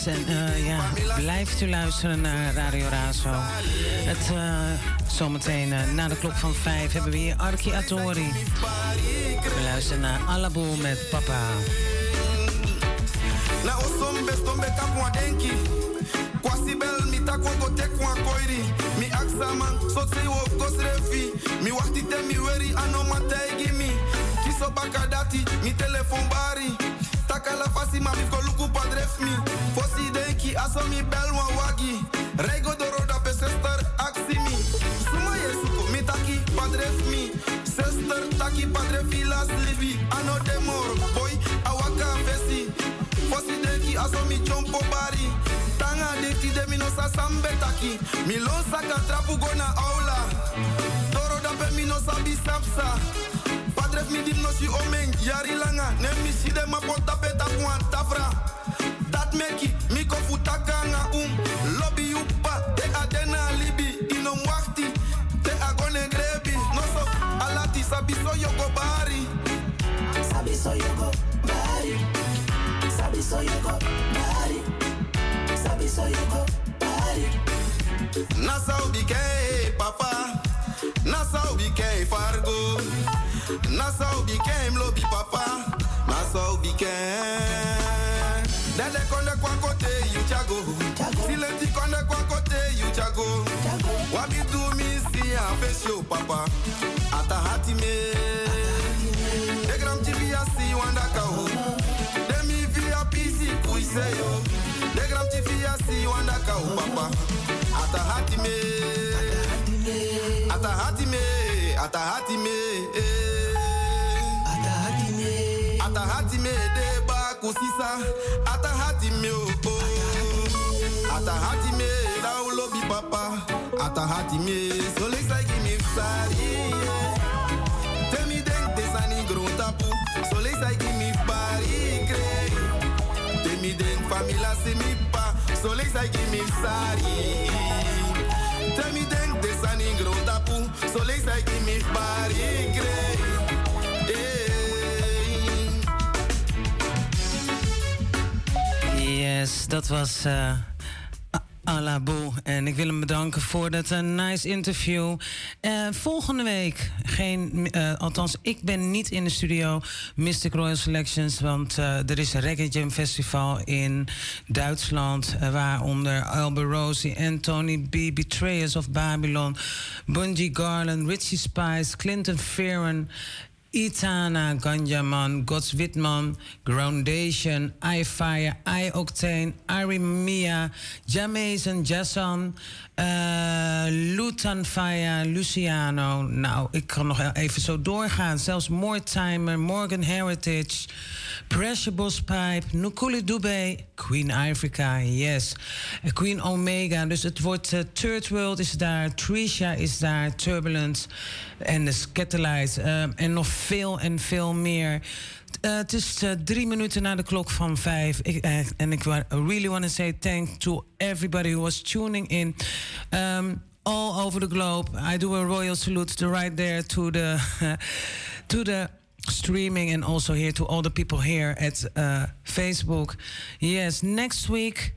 S8: En eh, ja, blijft u luisteren naar Radio Razo. Het, eh, zometeen eh, na de klok van vijf hebben we hier Arki Atori. We luisteren naar Alaboe met papa.
S22: Mi. Takala fasi ma mi ko luku padref mi. Fosi denki aso mi bel wa wagi. Rego doro da pe sister aksi mi. Suma yesuko mi taki mi. Sister taki las livi. Ano demor boy awaka fesi. Fosi denki aso mi chompo bari. Tanga dekti de mi no sa sambe taki. Mi lon saka trapu go na aula. Doro da mi no sabi sapsa. Padref mi dim no si omen yari langa. Ne mi si de ma pota pe tapu an tafra. Dat meki mi ko futaka nga um. Lobby upa te adena libi. Inom wachti te agone grebi. No so alati sabi so yoko bari.
S24: Sabi so yoko bari. Sabi so yoko bari. Sabi so yoko bari.
S22: Nasa ubike papa. Nasa ubike fargo. Nasa ubike mlobi papa. Nasa ubike. Dede konde kwa kote you chago. Silenti konde kwa kote you chago. Wabi tu mi si a papa. Ata hati me. De gram a si wanda ka ho. De mi vi a pisi kuise yo. De gram a si wanda ka ho papa. Me. Ata hati me. Ata hati me. Ata hati me. Ata hati me de ba kusisa. Ata hati me oh oh. Ata hati me da ulobi papa. Ata hati me. So let's like me fari. Tell me denk desani grotapu. So let's like me fari kre. Tell me denk famila se mi pa. So let's like me me denk desani grotapu. So let's like give me.
S8: Yes, dat was eh Alabo. En ik wil hem bedanken voor dat een nice interview. Eh, volgende week, geen, althans, ik ben niet in de studio, Mystic Royal Selections. Want er is een Reggae Jam Festival in Duitsland. waaronder Albert Rosie, Anthony B., Betrayers of Babylon, Bungie Garland, Richie Spice, Clinton Fearon. Itana, Ganjaman, Gods Witman, Groundation, iFire, iOctane, Arimia, Jamason, Jason, uh, Lutan Fire, Luciano. Nou, ik kan nog even zo doorgaan. Zelfs Mortimer, Morgan Heritage, Pressure Boss Pipe, Nukuli Dube, Queen Africa, yes. Queen Omega. Dus het wordt uh, Third World is daar, Trisha is daar, Turbulence en de Scatterlight. Uh, en nog veel en veel meer. Uh, het is uh, drie minuten na de klok van vijf. Uh, en ik really want to say thank to everybody who was tuning in. Um, all over the globe. I do a royal salute to right there to the to the streaming and also here to all the people here at uh, Facebook. Yes, next week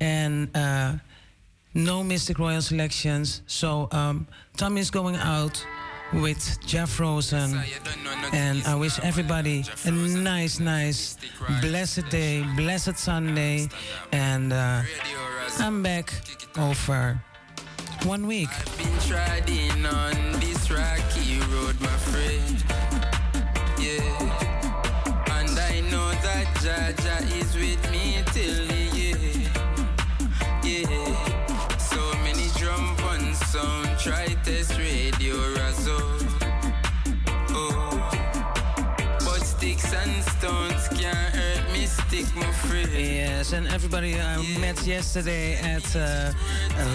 S8: and uh, no Mystic Royal selections. So um, Tommy is going out with Jeff Rosen, and I wish everybody a nice, nice, blessed day, blessed Sunday, and uh, I'm back over one week. Yes, and everybody I met yesterday at uh,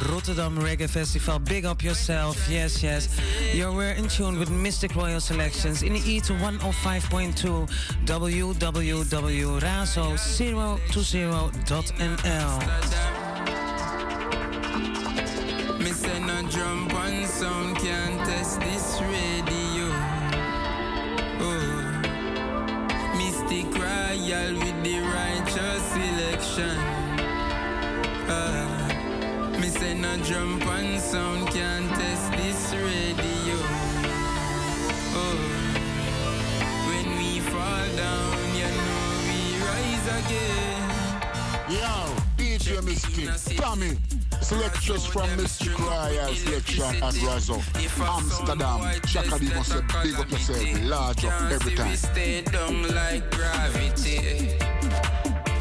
S8: Rotterdam Reggae Festival. Big up yourself. Yes, yes. You were in tune with Mystic Royal Selections in the E to 105.2 www.razo020.nl.
S25: Me say can't test this radio. Oh, Mystic Royal with selection. Ah, me say no jump on sound can't test this radio. Oh, when we fall down, you know we rise again.
S26: Yo, DJ Mystic, Tommy. Selections from Mystic Royal Selection at Razo. Amsterdam, Chaka D must say big up yourself, large up every time.
S25: stay down like gravity.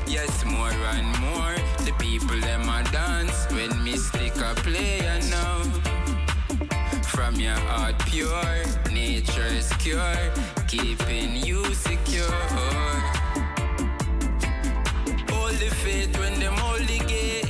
S25: Yes, more and more. The people them a dance when me stick a player now. From your heart pure, nature's cure, keeping you secure. All the faith when them all the gate.